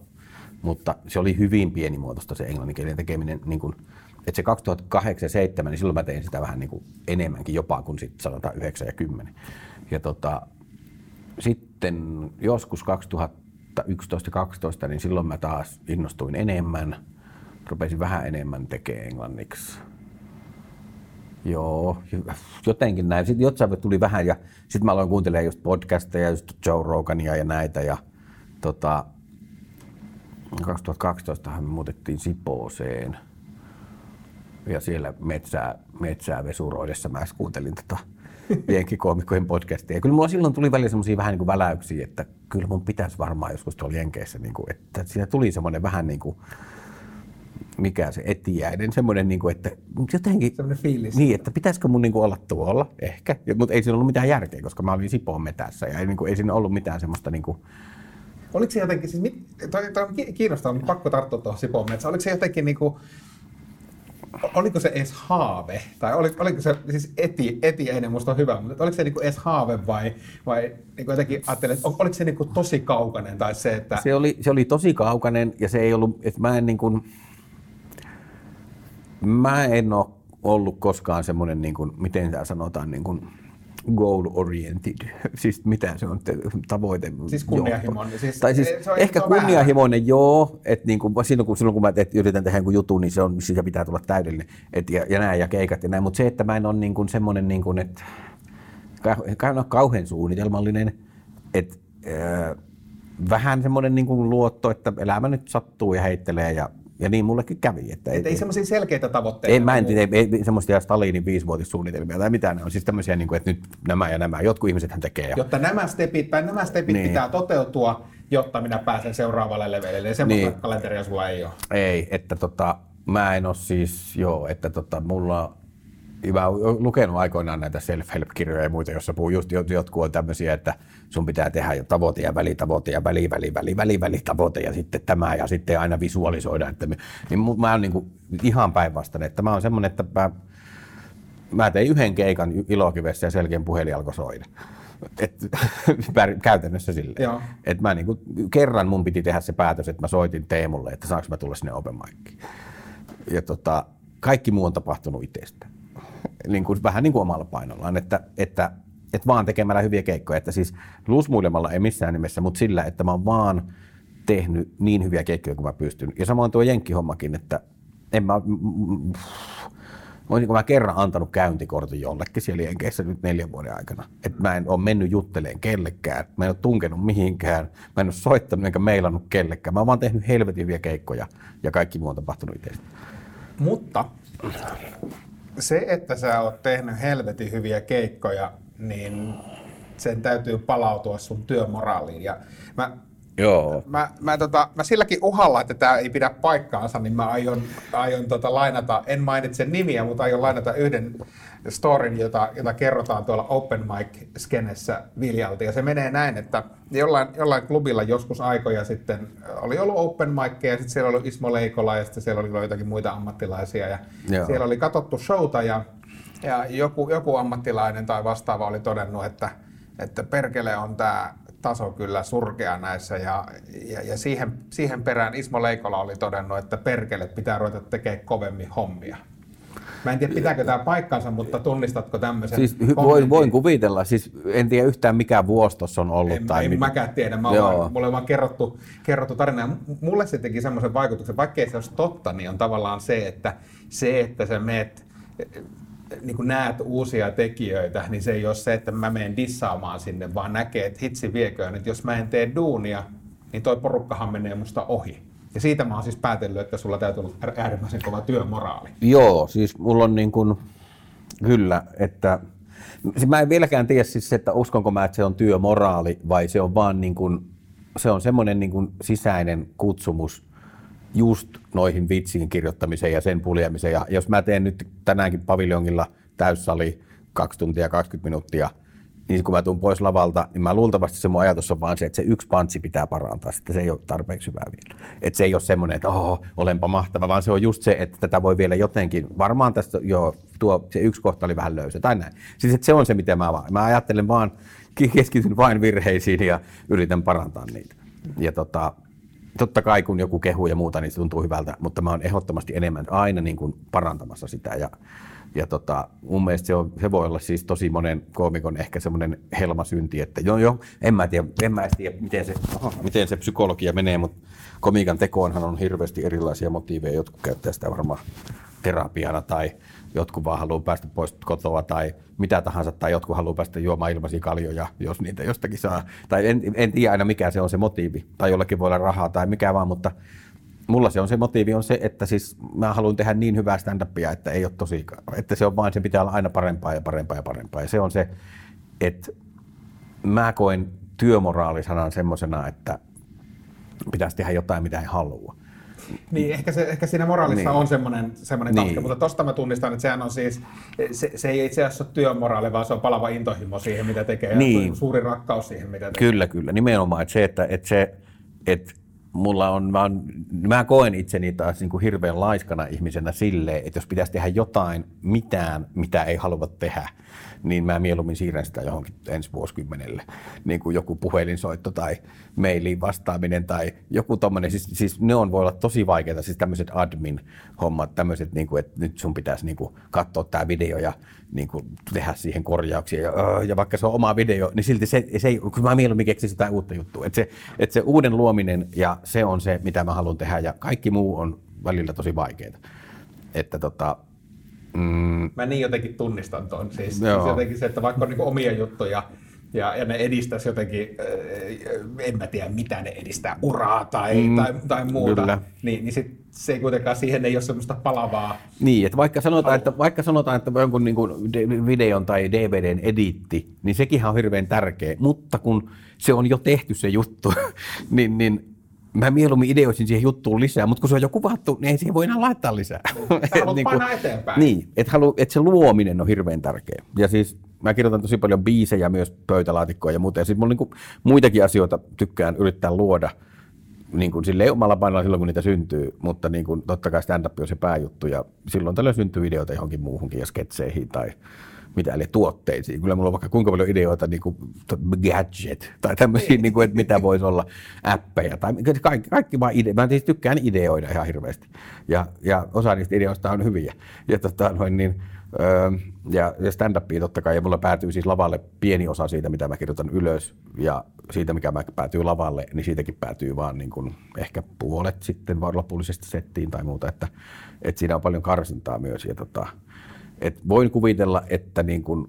mutta se oli hyvin pienimuotoista se englanninkielinen tekeminen. Niin kuin, että se 2008 ja 2007, niin silloin mä tein sitä vähän niin kuin enemmänkin jopa kuin sitten sanotaan 9 ja 10. Ja tota, sitten joskus 2011 12 niin silloin mä taas innostuin enemmän. Rupesin vähän enemmän tekemään englanniksi. Joo, jotenkin näin. Sitten jossain tuli vähän ja sitten mä aloin kuuntelemaan just podcasteja, just Joe Rogania ja näitä. Ja tota, 2012 me muutettiin Sipooseen ja siellä metsää, metsää vesuroidessa mä kuuntelin tota jenkkikoomikkojen podcastia. Ja kyllä mulla silloin tuli välillä semmoisia vähän niin kuin väläyksiä, että kyllä mun pitäisi varmaan joskus tuolla Jenkeissä, niin kuin, että siinä tuli semmoinen vähän niin kuin, mikä se etiäinen, semmoinen, niin kuin, että jotenkin... Semmoinen fiilis. Niin, että pitäisikö mun niin kuin olla tuolla, ehkä. Mutta ei siinä ollut mitään järkeä, koska mä olin Sipoon metässä ja ei, niin kuin, ei siinä ollut mitään semmoista niin kuin, Oliko se jotenkin, siis mit, toi, toi on ki- kiinnostavaa, mutta pakko tarttua tuohon Sipoon metsään. Oliko se jotenkin niinku, oliko se edes haave? Tai oliko, oliko se, siis eti, etiäinen musta on hyvä, mutta oliko se niinku edes haave vai, vai niinku jotenkin ajattelin, että oliko se niinku tosi kaukainen tai se, että... Se oli, se oli tosi kaukainen ja se ei ollut, että mä en niin kuin, mä en ole ollut koskaan semmoinen, niin kuin, miten tämä sanotaan, niin kuin goal oriented, siis mitä se on, te- tavoite. Siis kunnianhimoinen, siis tai siis se on- ehkä se on kunnianhimoinen, joo, että niin kuin, silloin, kun, silloin kun mä teet, yritän tehdä jonkun jutun, niin se on, siitä pitää tulla täydellinen, et, ja, ja näin, ja keikat ja näin, mutta se, että mä en ole niin kuin semmoinen, niin kuin, että ka- en ole kauhean suunnitelmallinen, että äh, vähän semmoinen niin kuin luotto, että elämä nyt sattuu ja heittelee ja, ja niin mullekin kävi. Että Et ei semmoisia selkeitä tavoitteita. ei, mä en, niinku- ei, ei, semmoista Stalinin viisivuotissuunnitelmia tai mitään, ne on siis tämmöisiä, niin kuin, että nyt nämä ja nämä, jotkut ihmiset tekee. Ja, Jotta nämä stepit, tai nämä stepit Niin. pitää toteutua, jotta minä pääsen seuraavalle levelille. Semmoista Niin. kalenteria sulla ei ole. Ei, että tota, mä en ole siis, joo, että tota, mulla mä oon lukenut aikoinaan näitä self-help-kirjoja ja muita, jossa puhuu just jot- jotkut on tämmöisiä, että sun pitää tehdä jo tavoite ja välitavoite ja väli, väli, väli, väli, välitavoite ja sitten tämä ja sitten aina visualisoida. Että me, niin mä oon niin ihan päinvastainen, että mä oon semmoinen, että mä, mä tein yhden keikan ilokivessä ja selkeän puhelin alkoi soida. Et, käytännössä silleen. Joo. Et mä niinku, kerran mun piti tehdä se päätös, että mä soitin Teemulle, että saanko mä tulla sinne open. Ja tota, kaikki muu on tapahtunut itsestä. Niin kuin, vähän niin kuin omalla painollaan, että, että, että vaan tekemällä hyviä keikkoja. Että siis lusmuilemalla ei missään nimessä, mutta sillä, että mä oon vaan tehnyt niin hyviä keikkoja kuin mä pystyn. Ja samoin tuo jenkkihommakin, että en mä, Olisinko mä kerran antanut käyntikortin jollekin siellä Jenkeissä nyt neljän vuoden aikana. Että mä en ole mennyt jutteleen kellekään. Mä en ole tunkenut mihinkään. Mä en ole soittanut enkä meilannut kellekään. Mä oon vaan tehnyt helvetin hyviä keikkoja ja kaikki muu on tapahtunut itse. Mutta se, että sä oot tehnyt helvetin hyviä keikkoja, niin sen täytyy palautua sun työmoraaliin. Ja mä, Joo. mä, mä, tota, mä silläkin uhalla, että tämä ei pidä paikkaansa, niin mä aion, aion tota lainata, en mainitse nimiä, mutta aion lainata yhden storin, jota, jota kerrotaan tuolla Open Mic-skenessä Viljalta. Ja se menee näin, että jollain, jollain klubilla joskus aikoja sitten oli ollut Open Mic, ja sitten siellä oli Ismo Leikola, ja sitten siellä oli joitakin muita ammattilaisia. Ja Joo. siellä oli katsottu showta, ja, ja joku, joku ammattilainen tai vastaava oli todennut, että, että perkele on tämä taso kyllä surkea näissä ja, ja, ja siihen, siihen perään Ismo Leikola oli todennut, että perkele pitää ruveta tekemään kovemmin hommia. Mä en tiedä pitääkö tämä paikkansa, mutta tunnistatko tämmöisen Siis voin, voin kuvitella, siis en tiedä yhtään mikä vuosi tuossa on ollut. En, tai en mit- mäkään tiedä, mä Joo. vaan, mulle on vaan kerrottu, kerrottu tarina. Mulle se teki semmoisen vaikutuksen, vaikkei se olisi totta, niin on tavallaan se, että se, että sä meet, niin kun näet uusia tekijöitä, niin se ei ole se, että mä menen dissaamaan sinne, vaan näkee, että hitsi vieköön, että jos mä en tee duunia, niin toi porukkahan menee musta ohi. Ja siitä mä oon siis päätellyt, että sulla täytyy olla äärimmäisen kova työmoraali. Joo, siis mulla on niin kuin, kyllä, että mä en vieläkään tiedä siis, että uskonko mä, että se on työmoraali vai se on vaan niin kuin, se on semmoinen niin kuin sisäinen kutsumus just noihin vitsiin kirjoittamiseen ja sen puljemiseen. Ja jos mä teen nyt tänäänkin paviljongilla täyssali 2 tuntia 20 minuuttia, niin kun mä tuun pois lavalta, niin mä luultavasti se mun ajatus on vaan se, että se yksi pantsi pitää parantaa, sitten se ei ole tarpeeksi hyvää vielä. Että se ei ole semmoinen, että oho, olenpa mahtava, vaan se on just se, että tätä voi vielä jotenkin, varmaan tästä jo tuo, se yksi kohta oli vähän löysä tai näin. Siis että se on se, mitä mä vaan, mä ajattelen vaan, keskityn vain virheisiin ja yritän parantaa niitä. Ja tota, totta kai kun joku kehuu ja muuta, niin se tuntuu hyvältä, mutta mä oon ehdottomasti enemmän aina niin kuin parantamassa sitä ja ja tota, mun mielestä se, on, se voi olla siis tosi monen koomikon ehkä semmoinen helmasynti, että jo, jo, en mä tiedä, en mä tiedä miten, se, aha, miten se psykologia menee, mutta komiikan tekoonhan on hirveästi erilaisia motiiveja. Jotkut käyttää sitä varmaan terapiana tai jotkut vaan haluaa päästä pois kotoa tai mitä tahansa, tai jotkut haluaa päästä juomaan ilmaisia kaljoja, jos niitä jostakin saa. Tai en, en tiedä aina mikä se on se motiivi, tai jollakin voi olla rahaa tai mikä vaan, mutta mulla se on se motiivi on se, että siis mä haluan tehdä niin hyvää stand-upia, että ei ole tosi, että se on vain, se pitää olla aina parempaa ja parempaa ja parempaa. Ja se on se, että mä koen työmoraalisanan semmoisena, että pitäisi tehdä jotain, mitä ei halua. Niin, ehkä, se, ehkä siinä moraalissa niin. on semmoinen, semmoinen niin. katke, mutta tosta mä tunnistan, että sehän on siis, se, se ei itse asiassa ole työmoraali, vaan se on palava intohimo siihen, mitä tekee, niin. ja suuri rakkaus siihen, mitä tekee. Kyllä, kyllä, nimenomaan, että se, että, että se, että mulla on, mä, on, mä koen itseni taas niin kuin hirveän laiskana ihmisenä silleen, että jos pitäisi tehdä jotain, mitään, mitä ei halua tehdä, niin mä mieluummin siirrän sitä johonkin ensi vuosikymmenelle. Niin kuin joku puhelinsoitto tai mailiin vastaaminen tai joku tommonen. Siis, siis ne on voi olla tosi vaikeita, siis tämmöiset admin-hommat, tämmöiset, niin kuin, että nyt sun pitäisi niin kuin, katsoa tämä video ja niin kuin, tehdä siihen korjauksia. Ja, ja vaikka se on oma video, niin silti se, se ei, kun mä mieluummin keksin sitä uutta juttua. Että se, että se uuden luominen ja se on se, mitä mä haluan tehdä ja kaikki muu on välillä tosi vaikeaa. Että tota, Mm. Mä niin jotenkin tunnistan tuon. Siis, siis jotenkin se, että vaikka on niin omia juttuja, ja, ja ne edistäisi jotenkin, äh, en mä tiedä mitä ne edistää, uraa tai, mm, tai, tai muuta, kyllä. niin, niin sit se ei kuitenkaan siihen ei ole semmoista palavaa. Niin, että vaikka sanotaan, että, vaikka sanotaan, että jonkun niin kuin videon tai DVDn editti, niin sekin on hirveän tärkeä, mutta kun se on jo tehty se juttu, niin, niin mä mieluummin ideoisin siihen juttuun lisää, mutta kun se on jo kuvattu, niin ei siihen voi enää laittaa lisää. Sä niin kuin, eteenpäin. Niin, että et se luominen on hirveän tärkeä. Ja siis mä kirjoitan tosi paljon biisejä myös pöytälaatikkoja ja muuta. Ja sitten mulla niin muitakin asioita tykkään yrittää luoda niin kuin silleen omalla painolla silloin, kun niitä syntyy, mutta niin kuin, totta kai stand-up on se pääjuttu ja silloin tällöin syntyy ideoita johonkin muuhunkin ja sketseihin tai mitä eli tuotteisiin. Kyllä mulla on vaikka kuinka paljon ideoita, niin kuin gadget tai tämmöisiä, niin kuin, että mitä voisi olla appeja tai kaikki, kaikki vaan ide. Mä siis tykkään ideoida ihan hirveästi ja, ja osa niistä ideoista on hyviä. Ja, tota, noin, niin, öö, ja, ja stand-upia totta kai, ja mulla päätyy siis lavalle pieni osa siitä, mitä mä kirjoitan ylös, ja siitä, mikä mä päätyy lavalle, niin siitäkin päätyy vaan niin kuin ehkä puolet sitten lopullisesti settiin tai muuta, että, että siinä on paljon karsintaa myös, ja tota, et voin kuvitella, että niin kuin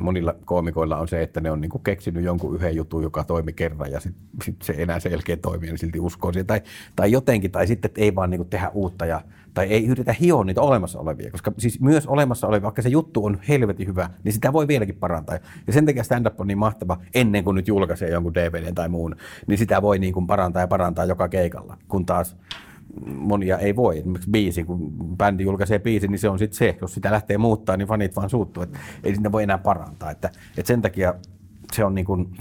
monilla koomikoilla on se, että ne on niin keksinyt jonkun yhden jutun, joka toimi kerran ja sitten sit se enää selkeä toimii, niin silti uskoo siihen. Tai, tai jotenkin, tai sitten että ei vaan niin tehdä uutta ja, tai ei yritä hioa niitä olemassa olevia, koska siis myös olemassa olevia, vaikka se juttu on helvetin hyvä, niin sitä voi vieläkin parantaa. Ja sen takia stand-up on niin mahtava ennen kuin nyt julkaisee jonkun DVD tai muun, niin sitä voi niin kuin parantaa ja parantaa joka keikalla, kun taas monia ei voi. Esimerkiksi biisi, kun bändi julkaisee biisin, niin se on sitten se. Jos sitä lähtee muuttaa, niin fanit vaan suuttuu. Et ei sinne voi enää parantaa. Että, et sen takia se on, niin kuin,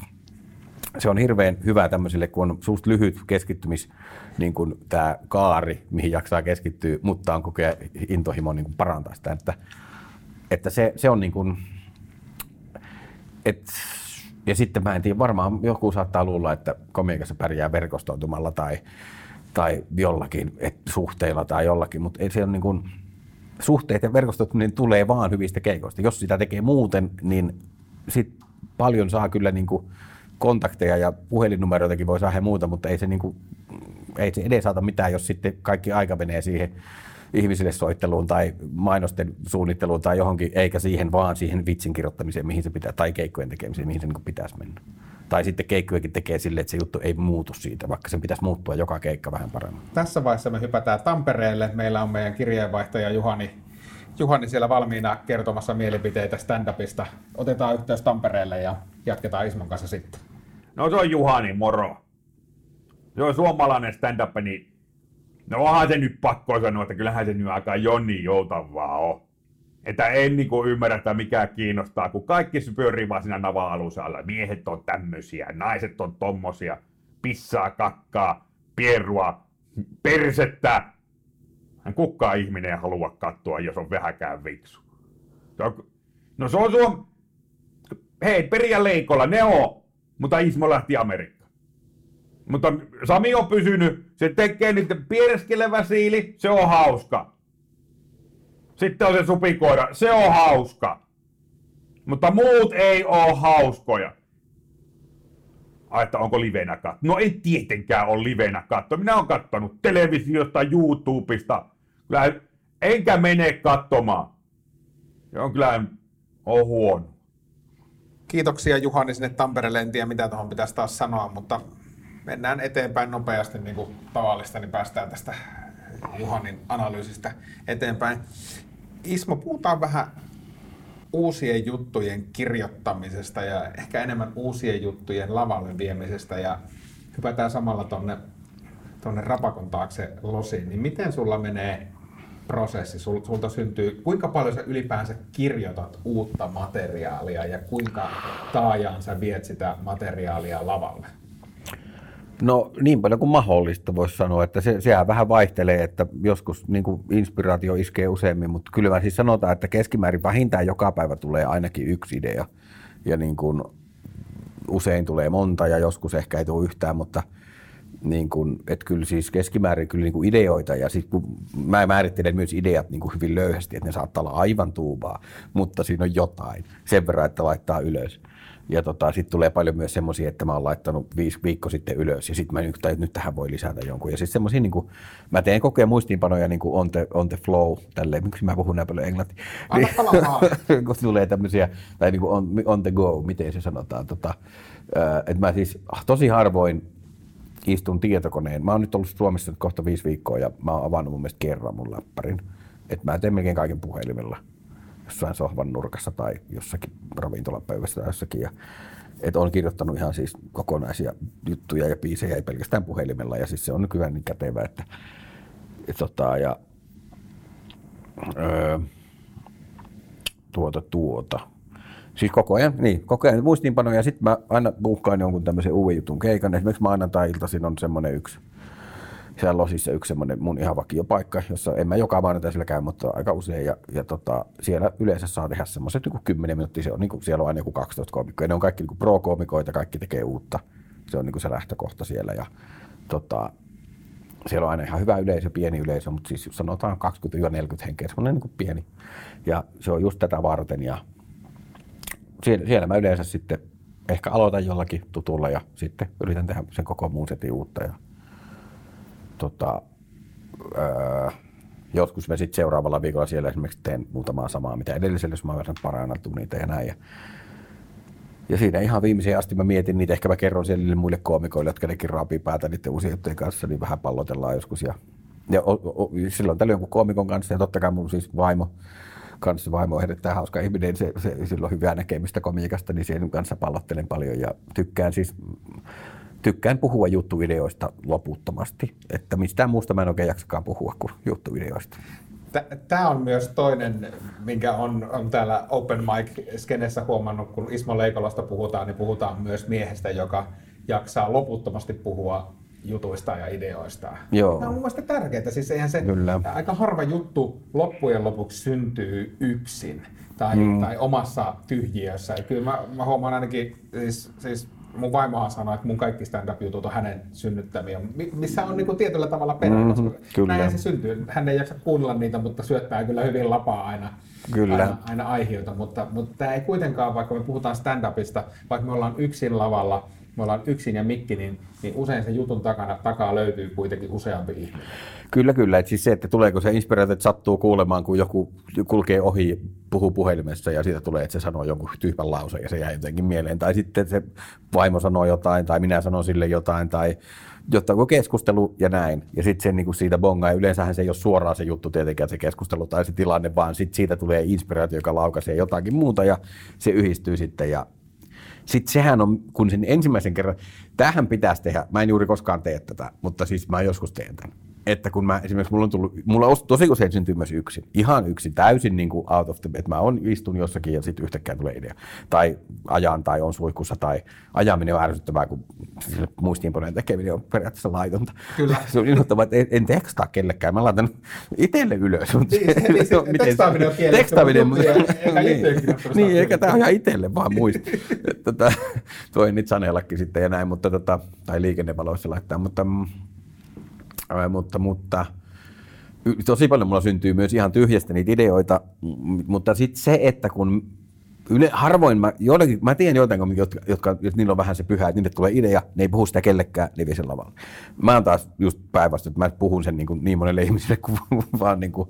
se on hirveän hyvä tämmöisille, kun on suust lyhyt keskittymis, niin kuin tämä kaari, mihin jaksaa keskittyä, mutta on kokea intohimo niin kuin parantaa sitä. Että, että se, se on niin kuin, et, ja sitten mä en tiedä, varmaan joku saattaa luulla, että komiikassa pärjää verkostoitumalla tai tai jollakin et, suhteilla tai jollakin, mutta ei se on niin kuin, suhteet ja verkostot niin tulee vaan hyvistä keikoista. Jos sitä tekee muuten, niin sit paljon saa kyllä niin kuin kontakteja ja puhelinnumeroitakin voi saada muuta, mutta ei se, niin kuin, ei se edesaata mitään, jos sitten kaikki aika menee siihen ihmisille soitteluun tai mainosten suunnitteluun tai johonkin, eikä siihen vaan siihen vitsin kirjoittamiseen, mihin se pitää, tai keikkojen tekemiseen, mihin se niin pitäisi mennä. Tai sitten keikkojakin tekee sille, että se juttu ei muutu siitä, vaikka sen pitäisi muuttua joka keikka vähän paremmin. Tässä vaiheessa me hypätään Tampereelle. Meillä on meidän kirjeenvaihtaja Juhani, Juhani siellä valmiina kertomassa mielipiteitä stand-upista. Otetaan yhteys Tampereelle ja jatketaan Ismon kanssa sitten. No se on Juhani, moro. Se on suomalainen stand-up, niin no onhan se nyt pakko sanoa, että kyllähän se nyt aika Jonni joutavaa on. Että en niin kuin ymmärrä, että mikä kiinnostaa, kun kaikki pyörii vaan siinä nava-alusalla. Miehet on tämmöisiä, naiset on tommosia, pissaa, kakkaa, pierua, persettä. Hän kukaan ihminen ei halua katsoa, jos on vähäkään viksu. No se on suom... Hei, Peria Leikolla, ne on, mutta Ismo lähti Amerikkaan. Mutta Sami on pysynyt, se tekee niiden piereskelevä siili, se on hauska. Sitten on se supikoira, se on hauska. Mutta muut ei oo hauskoja. Ai, että onko livenä katso? No ei tietenkään ole livenä katso. Minä olen kattonut televisiosta, YouTubesta. Kyllä, enkä mene katsomaan. Se on kyllä on huono. Kiitoksia Juhani sinne Tampereelle. En tiedä mitä tuohon pitäisi taas sanoa, mutta mennään eteenpäin nopeasti niin kuin tavallista, niin päästään tästä Juhanin analyysistä eteenpäin. Ismo, puhutaan vähän uusien juttujen kirjoittamisesta ja ehkä enemmän uusien juttujen lavalle viemisestä ja hypätään samalla tonne, tonne rapakon taakse losiin. Niin miten sulla menee prosessi? Sul, sulta syntyy, kuinka paljon sä ylipäänsä kirjoitat uutta materiaalia ja kuinka taajaan sä viet sitä materiaalia lavalle? No niin paljon kuin mahdollista voisi sanoa, että se, sehän vähän vaihtelee, että joskus niin kuin inspiraatio iskee useammin, mutta kyllä mä siis sanotaan, että keskimäärin vähintään joka päivä tulee ainakin yksi idea ja niin kuin usein tulee monta ja joskus ehkä ei tule yhtään, mutta niin kuin, että kyllä siis keskimäärin kyllä niin kuin ideoita ja siis kun mä määrittelen myös ideat niin kuin hyvin löyhästi, että ne saattaa olla aivan tuubaa, mutta siinä on jotain sen verran, että laittaa ylös. Ja tota, sitten tulee paljon myös semmoisia, että mä oon laittanut viisi viikko sitten ylös ja sitten mä nyt, tai nyt tähän voi lisätä jonkun. Ja sitten semmoisia, niin kuin, mä teen koko ajan muistiinpanoja niin kuin on, the, on the flow, tälleen, miksi mä puhun näin paljon englantia. Anna palaa kun tulee tämmöisiä, tai niin kuin on, on the go, miten se sanotaan. Tota, että mä siis tosi harvoin istun tietokoneen. Mä oon nyt ollut Suomessa nyt kohta viisi viikkoa ja mä oon avannut mun mielestä kerran mun läppärin. Että mä teen melkein kaiken puhelimella jossain sohvan nurkassa tai jossakin ravintolapöydässä tai jossakin. Ja, et on kirjoittanut ihan siis kokonaisia juttuja ja biisejä, ei pelkästään puhelimella. Ja siis se on nykyään niin kätevä, että et tota, ja, öö, tuota, tuota. Siis koko ajan, niin, koko ajan muistiinpanoja. Sitten mä aina buukkaan jonkun tämmöisen uuden jutun keikan. Esimerkiksi maanantai-iltaisin on semmoinen yksi siellä Losissa yksi semmoinen mun ihan vakiopaikka, jossa en mä joka maanantai sillä käy, mutta aika usein. Ja, ja tota, siellä yleensä saa tehdä semmoiset niin 10 minuuttia, se on, niin kuin, siellä on aina joku 12 koomikkoa. Ne on kaikki niin pro-koomikoita, kaikki tekee uutta. Se on niin kuin se lähtökohta siellä. Ja, tota, siellä on aina ihan hyvä yleisö, pieni yleisö, mutta siis sanotaan 20-40 henkeä, semmoinen niin pieni. Ja se on just tätä varten. Ja siellä, siellä mä yleensä sitten ehkä aloitan jollakin tutulla ja sitten yritän tehdä sen koko muun setin uutta. Ja tota, öö, joskus mä sitten seuraavalla viikolla siellä esimerkiksi teen muutamaa samaa, mitä edellisellä, jos mä olen parannettu niitä ja näin. Ja, ja siinä ihan viimeiseen asti mä mietin niitä, ehkä mä kerron siellä muille koomikoille, jotka nekin raapii päätä niiden uusien juttujen kanssa, niin vähän pallotellaan joskus. Ja, ja o, o, silloin tällöin jonkun koomikon kanssa ja totta kai mun siis vaimo, kanssa vaimo on erittäin hauska ihminen, se, se, sillä on hyvää näkemistä komiikasta, niin sen kanssa pallottelen paljon ja tykkään siis tykkään puhua juttuvideoista loputtomasti. Että mistään muusta mä en oikein jaksakaan puhua kuin juttuvideoista. Tämä on myös toinen, minkä on, on täällä Open Mic-skenessä huomannut, kun Ismo Leikolasta puhutaan, niin puhutaan myös miehestä, joka jaksaa loputtomasti puhua jutuista ja ideoista. Joo. Tämä on mun mielestä tärkeää. Siis eihän se Kyllä. aika harva juttu loppujen lopuksi syntyy yksin tai, mm. tai omassa tyhjiössä. Ja kyllä mä, mä huomaan ainakin, siis, siis mun vaimohan sanoi, että mun kaikki stand-up-jutut on hänen synnyttämiä, missä on niin kuin tietyllä tavalla perä, Mhm, koska kyllä. näinhän se syntyy. Hän ei jaksa kuunnella niitä, mutta syöttää kyllä hyvin lapaa aina, Kyllä. aina, aina aiheita. Mutta, mutta tämä ei kuitenkaan, vaikka me puhutaan stand-upista, vaikka me ollaan yksin lavalla, me ollaan yksin ja mikki, niin, niin usein sen jutun takana, takaa löytyy kuitenkin useampi ihminen. Kyllä, kyllä. Et siis se, että tuleeko se inspiraatio, että sattuu kuulemaan, kun joku kulkee ohi, puhuu puhelimessa ja siitä tulee, että se sanoo jonkun tyhmän lauseen ja se jää jotenkin mieleen. Tai sitten se vaimo sanoo jotain tai minä sanon sille jotain tai jotain keskustelu ja näin. Ja sitten se niin siitä bongaa. Ja yleensähän se ei ole suoraan se juttu tietenkään se keskustelu tai se tilanne, vaan sitten siitä tulee inspiraatio, joka laukaisee jotakin muuta ja se yhdistyy sitten ja sitten sehän on, kun sen ensimmäisen kerran, tähän pitäisi tehdä, mä en juuri koskaan tee tätä, mutta siis mä joskus teen tämän. Että kun mä esimerkiksi, mulla on tullut, mulla on tosi usein syntyy myös yksin, ihan yksin, täysin niin kuin out of the, että mä on, istun jossakin ja sitten yhtäkkiä tulee idea. Tai ajan tai on suihkussa tai ajaminen on ärsyttävää, kun muistiinpanojen tekeminen on periaatteessa laitonta. Kyllä. Se on innoittavaa, että en, en tekstaa kellekään, mä laitan itselle ylös. mutta Niin, se- niin se miten- tekstaaminen on kielletty, Tekstaaminen, mutta sitä Niin, eikä tämä on ihan itselle vaan muisti. Että tota, toi nyt saneellakin sitten ja näin, mutta tota, tai liikennevaloissa laittaa, mutta, ää, mutta, mutta tosi paljon mulla syntyy myös ihan tyhjästä niitä ideoita, mutta sitten se, että kun yle, harvoin mä, joillakin, mä tiedän joitain, jotka, jotka, jos niillä on vähän se pyhä, että niille tulee idea, ne ei puhu sitä kellekään, ne vie sen lavalle. Mä oon taas just päinvastoin, että mä puhun sen niin, kuin niin monelle ihmiselle, kuin vaan niin kuin,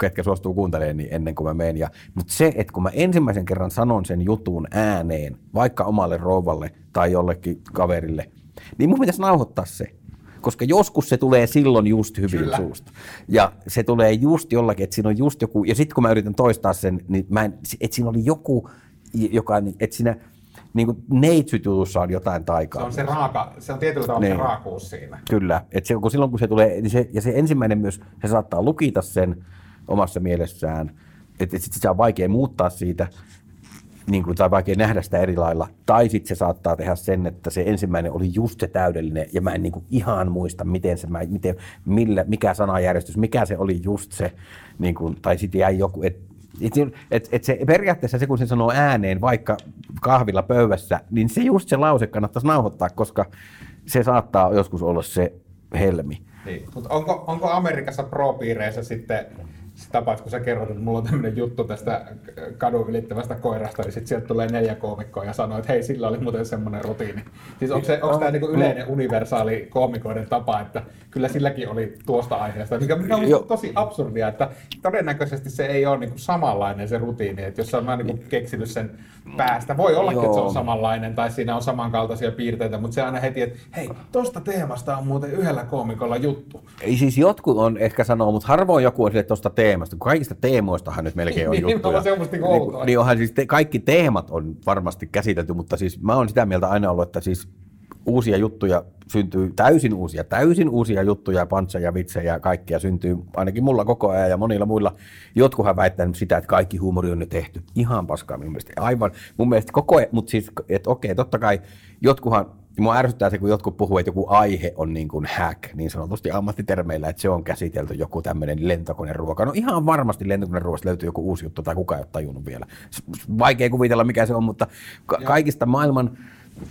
ketkä suostuu kuuntelemaan niin ennen kuin mä menen. Mutta se, että kun mä ensimmäisen kerran sanon sen jutun ääneen, vaikka omalle rouvalle tai jollekin kaverille, niin mun pitäisi nauhoittaa se. Koska joskus se tulee silloin just hyvin Kyllä. suusta. Ja se tulee just jollakin, että siinä on just joku, ja sitten kun mä yritän toistaa sen, niin mä en, että siinä oli joku, joka, että siinä niin kuin neitsyt jutussa on jotain Se taikaa. on se raaka, se on tietyllä tavalla Niin. se raakuus siinä. Kyllä, että se, kun silloin kun se tulee, niin se, ja se ensimmäinen myös, se saattaa lukita sen omassa mielessään, että sitten sitä on vaikea muuttaa siitä, niin kuin, tai vaikea nähdä sitä eri lailla. Tai sitten se saattaa tehdä sen, että se ensimmäinen oli just se täydellinen, ja mä en niin kuin ihan muista, miten se, mä, miten, millä, mikä sanajärjestys, mikä se oli just se, niin kuin, tai sitten jäi joku, että et, et, et se, periaatteessa se, kun se sanoo ääneen, vaikka kahvilla pöydässä, niin se just se lause kannattaisi nauhoittaa, koska se saattaa joskus olla se helmi. Niin. Mutta onko, onko Amerikassa pro-piireissä sitten se tapa, että kun sä kerrot, että mulla on tämmöinen juttu tästä kadun ylittävästä koirasta, niin sitten sieltä tulee neljä koomikkoa ja sanoo, että hei, sillä oli muuten semmoinen rutiini. Siis onko, se, onko tämä niinku yleinen universaali koomikoiden tapa, että kyllä silläkin oli tuosta aiheesta, mikä, on tosi absurdia, että todennäköisesti se ei ole niinku samanlainen se rutiini, että jos on niinku keksinyt sen päästä, voi olla, että se on samanlainen tai siinä on samankaltaisia piirteitä, mutta se aina heti, että hei, tosta teemasta on muuten yhdellä koomikolla juttu. Ei siis jotkut on ehkä sanoo, mutta harvoin joku on sille tuosta teemasta, kun kaikista teemoistahan nyt melkein on Niin, juttuja. on semmoista outoa. niin, niin onhan siis te, kaikki teemat on varmasti käsitelty, mutta siis mä oon sitä mieltä aina ollut, että siis uusia juttuja syntyy, täysin uusia, täysin uusia juttuja, pantseja, vitsejä, kaikkia syntyy ainakin mulla koko ajan ja monilla muilla. Jotkuhan väittää sitä, että kaikki huumori on nyt tehty. Ihan paskaa minun mielestä. Aivan, mun mielestä koko ajan, mutta siis, että okei, totta kai jotkuhan, mua ärsyttää se, kun jotkut puhuu, että joku aihe on niin kuin hack, niin sanotusti ammattitermeillä, että se on käsitelty joku tämmöinen lentokoneruoka. No ihan varmasti lentokoneruoasta löytyy joku uusi juttu, tai kukaan ei ole tajunnut vielä. Vaikea kuvitella, mikä se on, mutta ka- kaikista maailman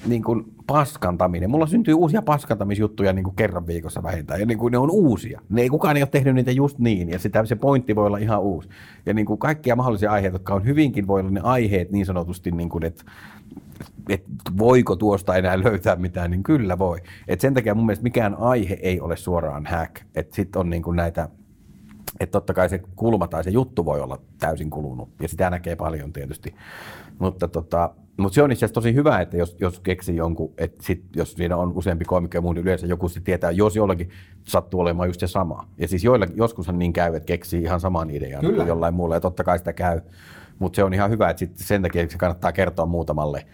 niin kuin paskantaminen. Mulla syntyy uusia paskantamisjuttuja niin kuin kerran viikossa vähintään, ja niin kuin ne on uusia. Ne ei, kukaan ei ole tehnyt niitä just niin, ja sitä, se pointti voi olla ihan uusi. Ja niin kuin kaikkia mahdollisia aiheita, jotka on hyvinkin, voi olla ne aiheet niin sanotusti, niin kuin, että että voiko tuosta enää löytää mitään, niin kyllä voi. Et sen takia mun mielestä mikään aihe ei ole suoraan hack. Sitten on niin kuin näitä, että totta kai se kulma tai se juttu voi olla täysin kulunut, ja sitä näkee paljon tietysti. Mutta tota, mutta se on itse asiassa tosi hyvä, että jos, jos keksii jonkun, että sit, jos siinä on useampi komikko ja muu, niin yleensä joku sitten tietää, jos jollakin sattuu olemaan just se sama. Ja siis joilla, joskushan niin käy, että keksii ihan saman idean Kyllä. kuin jollain muulla, ja totta kai sitä käy. Mutta se on ihan hyvä, että sit sen takia se kannattaa kertoa muutamalle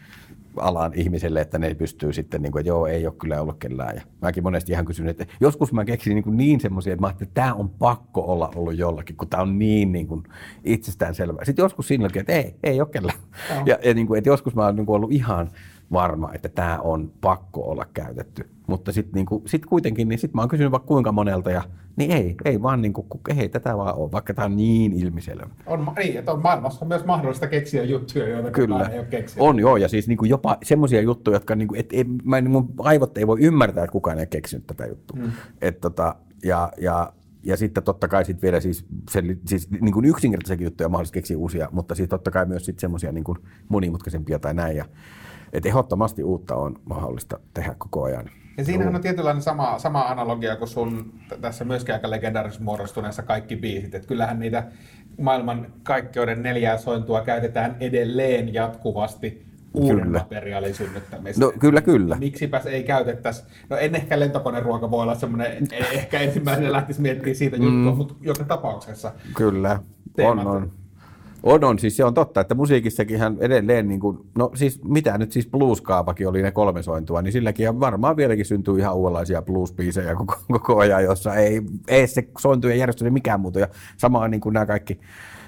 alan ihmiselle, että ne pystyy sitten, niin kuin, että joo, ei ole kyllä ollut kellään. Ja mäkin monesti ihan kysyn, että joskus mä keksin niin, niin semmoisia, että mä ajattelin, että tämä on pakko olla ollut jollakin, kun tämä on niin, niin kuin itsestäänselvää. Sitten joskus siinäkin, että ei, ei ole kellään. Ja, ja niin kuin, että joskus mä oon niin kuin ollut ihan varma, että tämä on pakko olla käytetty. Mutta sitten niin kuin, sit kuitenkin, niin sitten mä oon kysynyt vaikka kuinka monelta, ja niin ei, ei vaan niin kuin, ei tätä vaan ole, vaikka tämä on niin ilmiselvä. On, niin, että on maailmassa myös mahdollista keksiä juttuja, joita Kyllä. ei ole keksinyt. On joo, ja siis niinku jopa semmoisia juttuja, jotka niinku, et, et, mä, mun aivot ei voi ymmärtää, että kukaan ei keksinyt tätä juttua. Mm. Et, tota, ja, ja, ja sitten totta kai sit vielä siis, sen, siis niin kuin yksinkertaisiakin juttuja on mahdollista keksiä uusia, mutta siis totta kai myös semmoisia niin monimutkaisempia tai näin. Ja, et ehdottomasti uutta on mahdollista tehdä koko ajan. Ja siinähän on tietynlainen sama, sama analogia kuin sun tässä myöskin aika legendaarisessa muodostuneessa kaikki biisit. Että kyllähän niitä maailman kaikkeuden neljää sointua käytetään edelleen jatkuvasti uuden Kyllä. materiaalin synnyttämiseen. No kyllä, kyllä. Miksipäs ei käytettäisi, no en ehkä lentokoneruoka voi olla semmoinen, e- ehkä ensimmäisenä lähtisi miettimään siitä juttua, mm. mutta joka tapauksessa. Kyllä, on, on. On, on. Siis se on totta, että musiikissakin ihan edelleen, niin kuin, no siis mitä nyt siis blueskaapakin oli ne kolme sointua, niin silläkin varmaan vieläkin syntyy ihan uudenlaisia bluesbiisejä koko, koko ajan, jossa ei, ei se sointujen järjestys mikään muuta. Ja samaa niin kuin nämä kaikki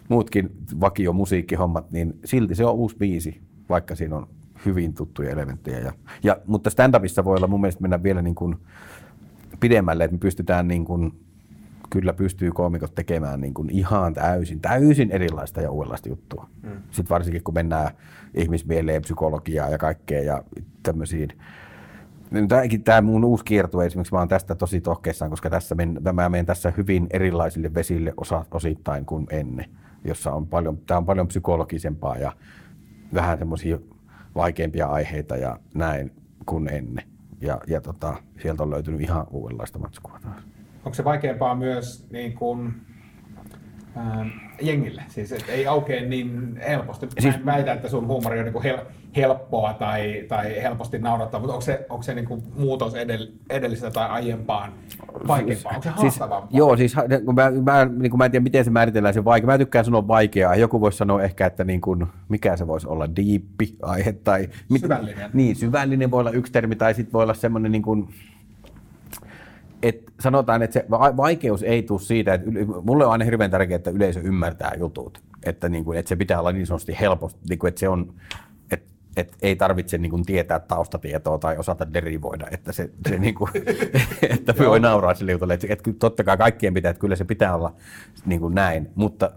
muutkin vakiomusiikkihommat, niin silti se on uusi biisi, vaikka siinä on hyvin tuttuja elementtejä. Ja, ja, mutta stand-upissa voi olla mun mielestä mennä vielä niin kuin pidemmälle, että me pystytään niin kuin kyllä pystyy koomikot tekemään niin kuin ihan täysin, täysin erilaista ja uudenlaista juttua. Mm. Sitten varsinkin kun mennään ihmismieleen, psykologiaan ja kaikkea ja tämmöisiin. Tämäkin tämä mun uusi kiertue esimerkiksi, mä oon tästä tosi tohkeissaan, koska tässä men, mä menen tässä hyvin erilaisille vesille osa, osittain kuin ennen, jossa on paljon, tämä on paljon psykologisempaa ja vähän semmoisia vaikeampia aiheita ja näin kuin ennen. Ja, ja tota, sieltä on löytynyt ihan uudenlaista matskua taas onko se vaikeampaa myös niin kuin, ää, jengille? Siis et ei aukea niin helposti. Siis, Mä väitän, että sun huumori on niin kuin hel, helppoa tai, tai helposti naurattaa, mutta onko se, onko se niin kuin muutos edell, edellisestä tai aiempaan vaikeampaa? Onko se siis, haastavampaa? Joo, siis kun mä, mä, niin kuin mä en tiedä, miten se määritellään se vaikea. Mä tykkään sanoa vaikeaa. Joku voisi sanoa ehkä, että niin kuin, mikä se voisi olla, diippi aihe tai... Syvällinen. Niin, syvällinen voi olla yksi termi tai sitten voi olla semmoinen niin kuin, et sanotaan, että se vaikeus ei tule siitä, että mulle on aina hirveän tärkeää, että yleisö ymmärtää jutut. Että, niin kuin, että se pitää olla niin sanotusti helposti, niin kuin, että se on, että, että ei tarvitse niin kuin, tietää taustatietoa tai osata derivoida, että se, se niin kuin, että voi nauraa sille jutulle. Että, että totta kai kaikkien pitää, että kyllä se pitää olla niin kuin näin, mutta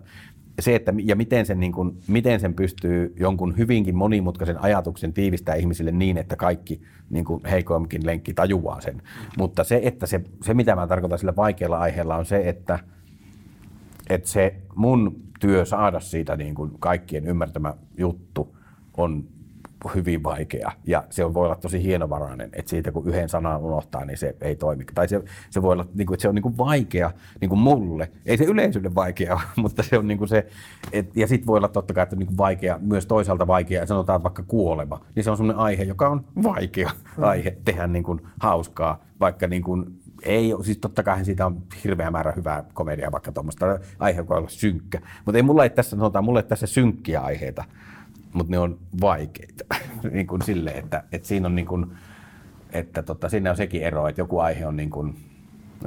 se, että ja miten sen, niin kuin, miten sen pystyy jonkun hyvinkin monimutkaisen ajatuksen tiivistää ihmisille niin, että kaikki niin kuin heikoimmin lenkki tajuaa sen. Mutta se, että se, se, mitä mä tarkoitan sillä vaikealla aiheella, on se, että, että se mun työ saada siitä niin kuin kaikkien ymmärtämä juttu on hyvin vaikea ja se voi olla tosi hienovarainen, että siitä kun yhden sanan unohtaa, niin se ei toimi. Tai se, se voi olla, niin kuin, että se on niin kuin vaikea niin kuin mulle. Ei se yleisölle vaikea mutta se on niin kuin se, et, ja sitten voi olla totta kai, että niin kuin vaikea, myös toisaalta vaikea, sanotaan vaikka kuolema, niin se on sellainen aihe, joka on vaikea mm. aihe tehdä niin kuin hauskaa, vaikka niin kuin ei, siis totta kai siitä on hirveä määrä hyvää komediaa, vaikka tuommoista aihe voi olla synkkä. Mutta ei mulla ei tässä, sanotaan, mulla ei tässä synkkiä aiheita mutta ne on vaikeita. niin kuin silleen, että, että siinä on niin kuin, että tota, siinä on sekin ero, että joku aihe on niin kuin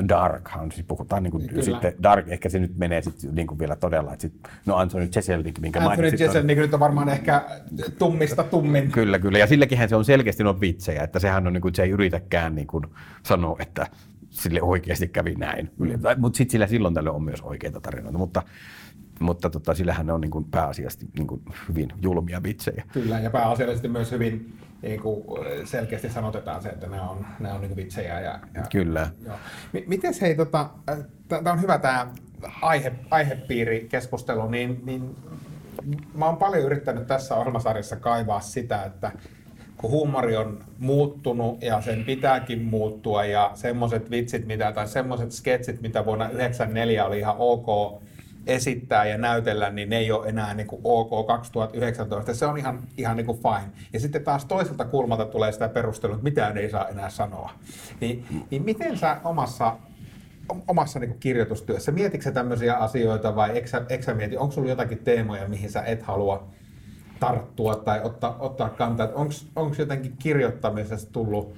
dark, siis puhutaan niin kuin sitten dark, ehkä se nyt menee sitten niin kuin vielä todella, että sit, no Anthony Jeselnik, minkä Anthony mainitsit. Anthony Jeselnik nyt on varmaan ehkä tummista tummin. Kyllä, kyllä, ja sillekin se on selkeästi no vitsejä, että sehän on niin kuin, se ei yritäkään niin kuin sanoa, että sille oikeasti kävi näin. Mm. Mutta sitten sillä silloin tällöin on myös oikeita tarinoita, mutta mutta tota, sillähän ne on niin kuin pääasiallisesti niin kuin hyvin julmia vitsejä. Kyllä, ja pääasiallisesti myös hyvin niin kuin selkeästi sanotetaan se, että ne on, ne on niin kuin vitsejä. Ja, ja, Kyllä. M- miten hei, tota, tämä on hyvä tämä aihe, aihepiiri keskustelu, niin, niin mä oon paljon yrittänyt tässä ohjelmasarjassa kaivaa sitä, että kun huumori on muuttunut ja sen pitääkin muuttua ja semmoiset vitsit mitä, tai semmoiset sketsit, mitä vuonna 1994 oli ihan ok esittää ja näytellä, niin ne ei ole enää niin kuin OK 2019. Se on ihan, ihan niin kuin fine. Ja sitten taas toiselta kulmalta tulee sitä perustelua, että mitään ei saa enää sanoa. Niin, niin miten sä omassa omassa niin kirjoitustyössä, mietitkö tämmöisiä asioita vai eikö sä, sä mieti, onko sulla jotakin teemoja, mihin sä et halua tarttua tai ottaa, ottaa kantaa, onko jotenkin kirjoittamisesta tullut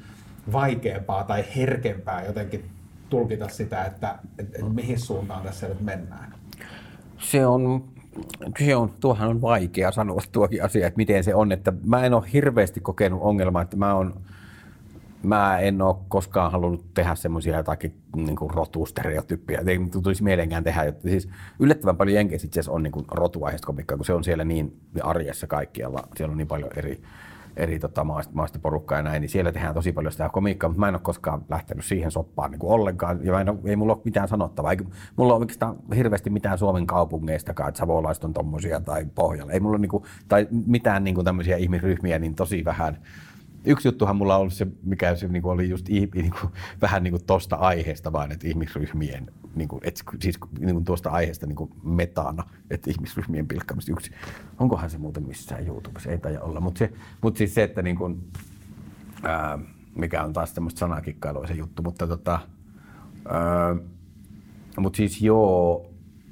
vaikeampaa tai herkempää jotenkin tulkita sitä, että et, et mihin suuntaan tässä nyt mennään? Se on, se on, tuohan on vaikea sanoa tuokin asia, että miten se on. Että mä en ole hirveästi kokenut ongelmaa, että mä, on, mä en ole koskaan halunnut tehdä semmoisia jotakin niin kuin rotustereotyppiä. Ei tulisi mielenkään tehdä. Että siis yllättävän paljon Jenkeissä itse on niin rotuaiheista komikkaa, kun se on siellä niin arjessa kaikkialla. Siellä on niin paljon eri eri tota, maasta, maasta porukkaa ja näin, niin siellä tehdään tosi paljon sitä komiikkaa, mutta mä en ole koskaan lähtenyt siihen soppaan niin kuin ollenkaan, ja mä en ole, ei mulla ole mitään sanottavaa. Ei, mulla ole oikeastaan hirveästi mitään Suomen kaupungeistakaan, että savolaiset on tommosia tai pohjalla. Ei mulla ole niin kuin, tai mitään niin kuin tämmöisiä ihmisryhmiä, niin tosi vähän yksi juttuhan mulla on ollut se, mikä se niin kuin oli just niin kuin, vähän niin kuin tosta aiheesta vaan, että ihmisryhmien, niin kuin, et, siis niin kuin tuosta aiheesta niin kuin metana, että ihmisryhmien pilkkaamista yksi. Onkohan se muuten missään YouTubessa? Ei taida olla, mutta mut siis se, että niin kuin, ää, mikä on taas tämmöistä sanakikkailua se juttu, mutta tota, ää, mutta siis joo,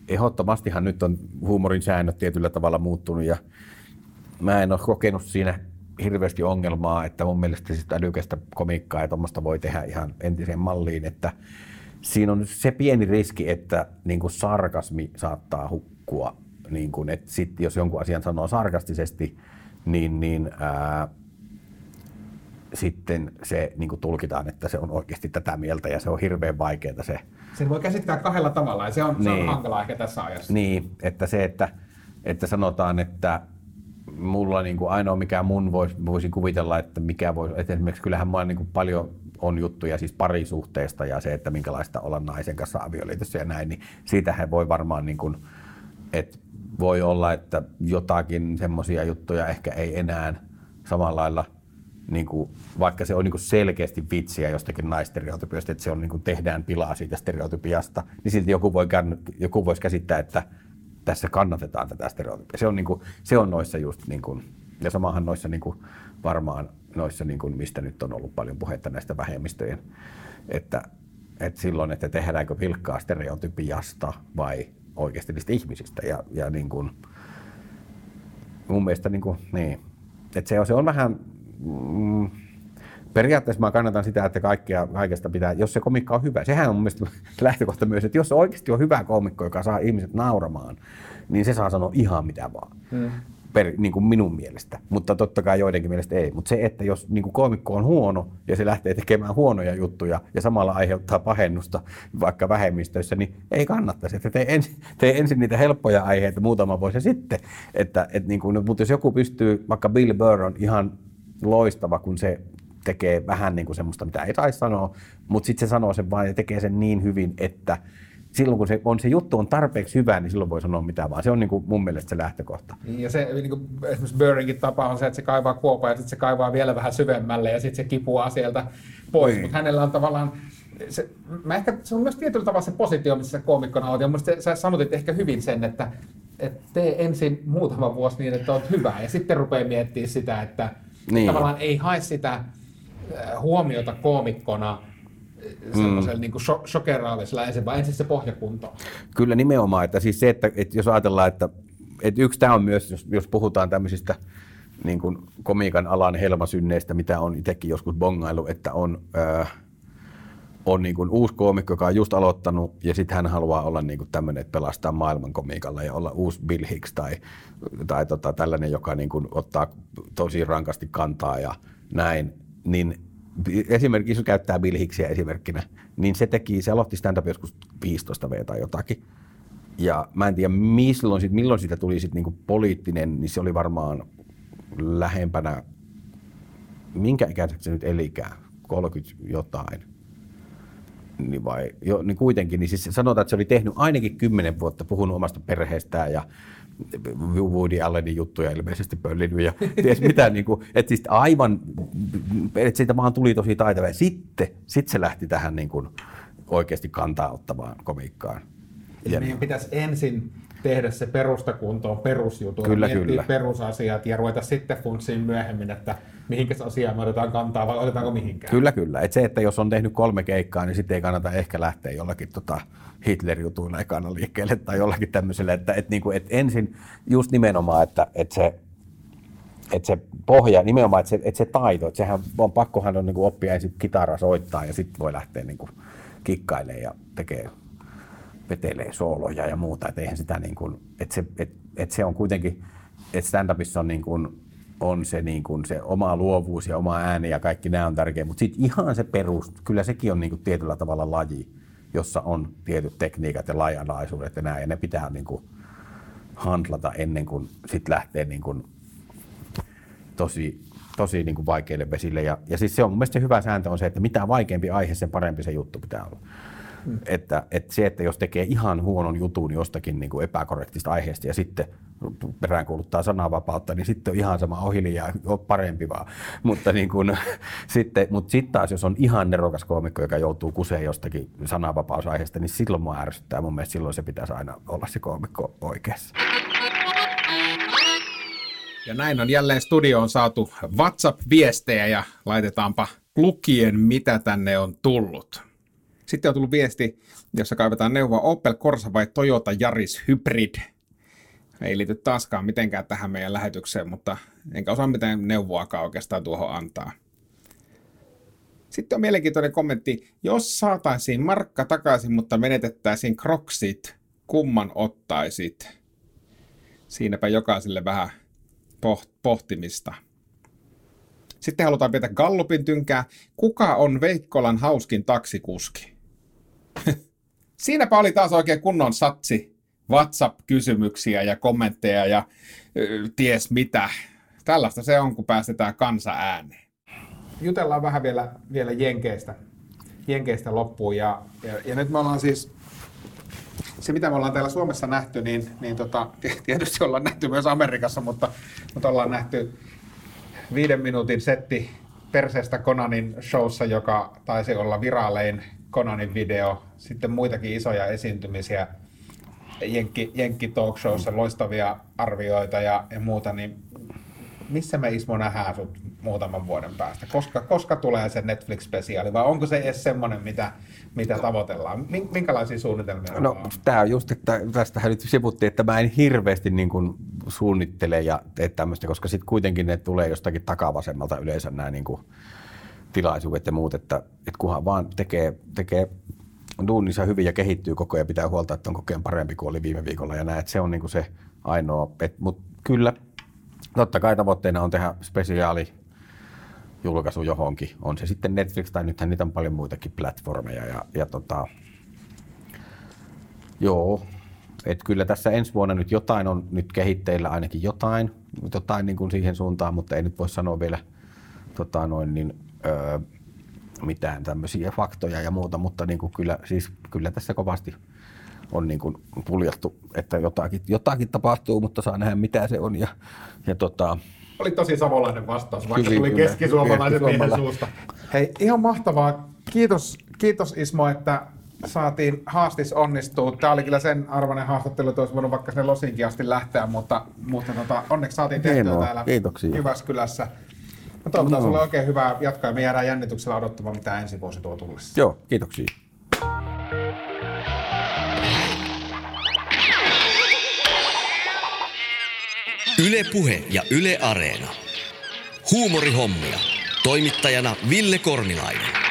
ehdottomastihan nyt on huumorin säännöt tietyllä tavalla muuttunut ja mä en ole kokenut siinä hirveästi ongelmaa, että mun mielestä sitä älykästä komiikkaa ja tuommoista voi tehdä ihan entiseen malliin, että siinä on se pieni riski, että niin kuin sarkasmi saattaa hukkua, niin kuin, että sit, jos jonkun asian sanoo sarkastisesti, niin, niin ää, sitten se niin kuin tulkitaan, että se on oikeasti tätä mieltä ja se on hirveän vaikeaa se. Sen voi käsittää kahdella tavalla ja se on, se on Niin. hankalaa ehkä tässä ajassa. Niin, että se, että, että sanotaan, että mulla niin kuin ainoa mikä mun vois, voisin kuvitella, että mikä voi, että esimerkiksi kyllähän mulla niin kuin paljon on juttuja siis parisuhteesta ja se, että minkälaista olla naisen kanssa avioliitossa ja näin, niin siitähän voi varmaan niin kuin, että voi olla, että jotakin semmoisia juttuja ehkä ei enää samalla lailla niin kuin, vaikka se on niin kuin selkeästi vitsiä jostakin naistereotypiasta, että se on, niin kuin tehdään pilaa siitä stereotypiasta, niin silti joku, voi, joku voisi käsittää, että tässä kannatetaan tätä stereotypia. Se on, niin kuin, se on noissa just, niin kuin, ja samahan noissa niin kuin, varmaan noissa, niin kuin, mistä nyt on ollut paljon puhetta näistä vähemmistöjen, että, että silloin, että tehdäänkö pilkkaa stereotypiasta vai oikeasti niistä ihmisistä. Ja, ja niin kuin, mun mielestä niin, kuin, niin. Että se, on, se on vähän, mm, periaatteessa mä kannatan sitä, että kaikkea, kaikesta pitää, jos se komikka on hyvä, sehän on mun mielestä lähtökohta myös, että jos se oikeasti on hyvä komikko, joka saa ihmiset nauramaan, niin se saa sanoa ihan mitä vaan. Hmm. Per, niin kuin minun mielestä, mutta totta kai joidenkin mielestä ei. Mutta se, että jos niin kuin komikko on huono ja se lähtee tekemään huonoja juttuja ja samalla aiheuttaa pahennusta vaikka vähemmistöissä, niin ei kannattaisi. Että tee, ensin, tee ensin niitä helppoja aiheita muutama vuosi sitten. Että, et niin kuin, mutta jos joku pystyy, vaikka Bill Burr on ihan loistava, kun se tekee vähän niin kuin semmoista, mitä ei saisi sanoa, mutta sitten se sanoo sen vain ja tekee sen niin hyvin, että silloin kun se, on, se juttu on tarpeeksi hyvä, niin silloin voi sanoa mitä vaan. Se on niin kuin mun mielestä se lähtökohta. Niin, Ja se niin kuin esimerkiksi Burringin tapa on se, että se kaivaa kuopaa ja sitten se kaivaa vielä vähän syvemmälle ja sitten se kipuaa sieltä pois. Niin. Mutta hänellä on tavallaan, se, mä ehkä, se on myös tietyllä tavalla se positio, missä sä koomikkona olet. Ja mun sä sanotit ehkä hyvin sen, että, että tee ensin muutama vuosi niin, että olet hyvä ja sitten rupeaa miettimään sitä, että Niin. tavallaan ei hae sitä äh, huomiota koomikkona semmoisella mm. niin sho- shokeraalisella ensin, vaan ensin se pohjakunto. Kyllä nimenomaan, että siis se, että, että jos ajatellaan, että, että yksi tämä on myös, jos, jos puhutaan tämmöisistä niin kuin komiikan alan helmasynneistä, mitä on itsekin joskus bongailu, että on, äh, on niin kuin uusi koomikko, joka on just aloittanut, ja sitten hän haluaa olla niin kuin tämmöinen, että pelastaa maailman komiikalla ja olla uusi Bill Hicks tai, tai tota, tällainen, joka niin kuin ottaa tosi rankasti kantaa ja näin, niin esimerkiksi jos käyttää Bill Hicksia esimerkkinä, niin se teki, se aloitti stand-up joskus 15 V tai jotakin. Ja mä en tiedä, milloin, sit, milloin siitä tuli sit niinku poliittinen, niin se oli varmaan lähempänä, minkä ikäiseksi se nyt elikään, 30 jotain. Niin vai, jo, niin kuitenkin, niin siis sanotaan, että se oli tehnyt ainakin 10 vuotta, puhunut omasta perheestään ja Woody Allenin juttuja ilmeisesti pöllinyt ja ties mitä, niin kuin, että siis aivan, että siitä vaan tuli tosi taitava. Ja sitten sit se lähti tähän niin kuin oikeasti kantaa ottavaan komiikkaan. Eli Ja- meidän pitäisi ensin tehdä se perusta kuntoon perusjutun, Kyllä, miettiä kyllä. perusasiat ja ruveta sitten funtsiin myöhemmin, että mihinkä asiaan me otetaan kantaa vai otetaanko mihinkään. Kyllä, kyllä. Et se, että jos on tehnyt kolme keikkaa, niin sitten ei kannata ehkä lähteä jollakin tota Hitler-jutuilla ekana liikkeelle tai jollakin tämmöiselle. Että et niinku, et ensin just nimenomaan, että et se, et se pohja, nimenomaan, että se, et se taito, että sehän on pakkohan on niinku oppia ensin kitaraa soittaa ja sitten voi lähteä niinku kikkailemaan ja tekee vetelee sooloja ja muuta, että eihän sitä niin kuin, että se, et, et se on kuitenkin, että stand-upissa on, niin kuin, on se, niin kuin se oma luovuus ja oma ääni ja kaikki nämä on tärkeä, mutta sitten ihan se perus, kyllä sekin on niin kuin tietyllä tavalla laji, jossa on tietyt tekniikat ja lajalaisuudet ja nämä, ja ne pitää niin kuin handlata ennen kuin sitten lähtee niin kuin tosi, tosi niin kuin vaikeille vesille. Ja, ja siis se on mun mielestä hyvä sääntö on se, että mitä vaikeampi aihe, sen parempi se juttu pitää olla. Mm. Että, että se, että jos tekee ihan huonon jutun jostakin niin kuin epäkorrektista aiheesta ja sitten peräänkuuluttaa sananvapautta, niin sitten on ihan sama ohilijaa, on parempi vaan. Mutta niin kuin, sitten, mutta sitten taas, jos on ihan nerokas koomikko, joka joutuu kuseen jostakin sananvapausaiheesta, niin silloin mua ärsyttää. Mun mielestä silloin se pitäisi aina olla se koomikko oikeassa. Ja näin on jälleen studioon saatu WhatsApp-viestejä ja laitetaanpa lukien, mitä tänne on tullut. Sitten on tullut viesti, jossa kaivetaan neuvoa Opel Corsa vai Toyota Yaris Hybrid. Ei liity taaskaan mitenkään tähän meidän lähetykseen, mutta enkä osaa mitään neuvoakaan oikeastaan tuohon antaa. Sitten on mielenkiintoinen kommentti. Jos saataisiin markka takaisin, mutta menetettäisiin kroksit, kumman ottaisit? Siinäpä jokaiselle vähän poht- pohtimista. Sitten halutaan pitää Gallupin tynkää. Kuka on Veikkolan hauskin taksikuski? Siinäpä oli taas oikein kunnon satsi. WhatsApp-kysymyksiä ja kommentteja ja ties mitä. Tällaista se on, kun päästetään kansa ääneen. Jutellaan vähän vielä, vielä Jenkeistä, Jenkeistä loppuun. Ja, ja, ja nyt me ollaan siis se, mitä me ollaan täällä Suomessa nähty, niin, niin tota, tietysti ollaan nähty myös Amerikassa, mutta, mutta ollaan nähty viiden minuutin setti perseestä Konanin showssa, joka taisi olla viraalein Konanin video. Sitten muitakin isoja esiintymisiä Jenkki, Jenkki Talk Showssa, loistavia arvioita ja, ja muuta, niin missä me Ismo nähdään sut muutaman vuoden päästä? Koska, koska tulee se Netflix-spesiaali vai onko se edes semmoinen, mitä, mitä tavoitellaan? Min- Minkälaisia suunnitelmia No on? tämä on just, että tästähän nyt sivuttiin, että mä en hirveästi niin kuin suunnittele ja tee tämmöistä, koska sitten kuitenkin ne tulee jostakin takavasemmalta yleensä nämä niin kuin tilaisuudet ja muut, että, että kunhan vaan tekee, tekee duuninsa hyvin ja kehittyy koko ajan, pitää huolta, että on koko ajan parempi kuin oli viime viikolla. Ja näin, että se on niin kuin se ainoa, mutta kyllä totta kai tavoitteena on tehdä spesiaali julkaisu johonkin, on se sitten Netflix tai nythän niitä on paljon muitakin platformeja ja, ja tota, Joo, et kyllä tässä ensi vuonna nyt jotain on nyt kehitteillä, ainakin jotain, jotain niin kuin siihen suuntaan, mutta ei nyt voi sanoa vielä tota noin, niin, öö, mitään tämmöisiä faktoja ja muuta, mutta niin kuin kyllä, siis, kyllä tässä kovasti on niin kuin puljattu, että jotakin, jotakin tapahtuu, mutta saa nähdä mitä se on. Ja, ja tota, Oli tosi savolainen vastaus, vaikka Kyllä, tuli kyllä. keskisuomalaisen miehen suusta. Hei, ihan mahtavaa. Kiitos, kiitos Ismo, että saatiin haastis onnistua. Tämä oli kyllä sen arvoinen haastattelu, että olisi voinut vaikka sinne Losinkin asti lähteä, mutta, mutta tota, onneksi saatiin tehtyä Hienoa, täällä kiitoksia. Jyväskylässä. Mä toivotan No. sulle oikein hyvää jatkoa ja me jäädään jännityksellä odottamaan, mitä ensi vuosi tuo tullessa. joo, kiitoksia. Yle Puhe ja Yle Areena. Huumorihommia. Toimittajana Ville Kornilainen.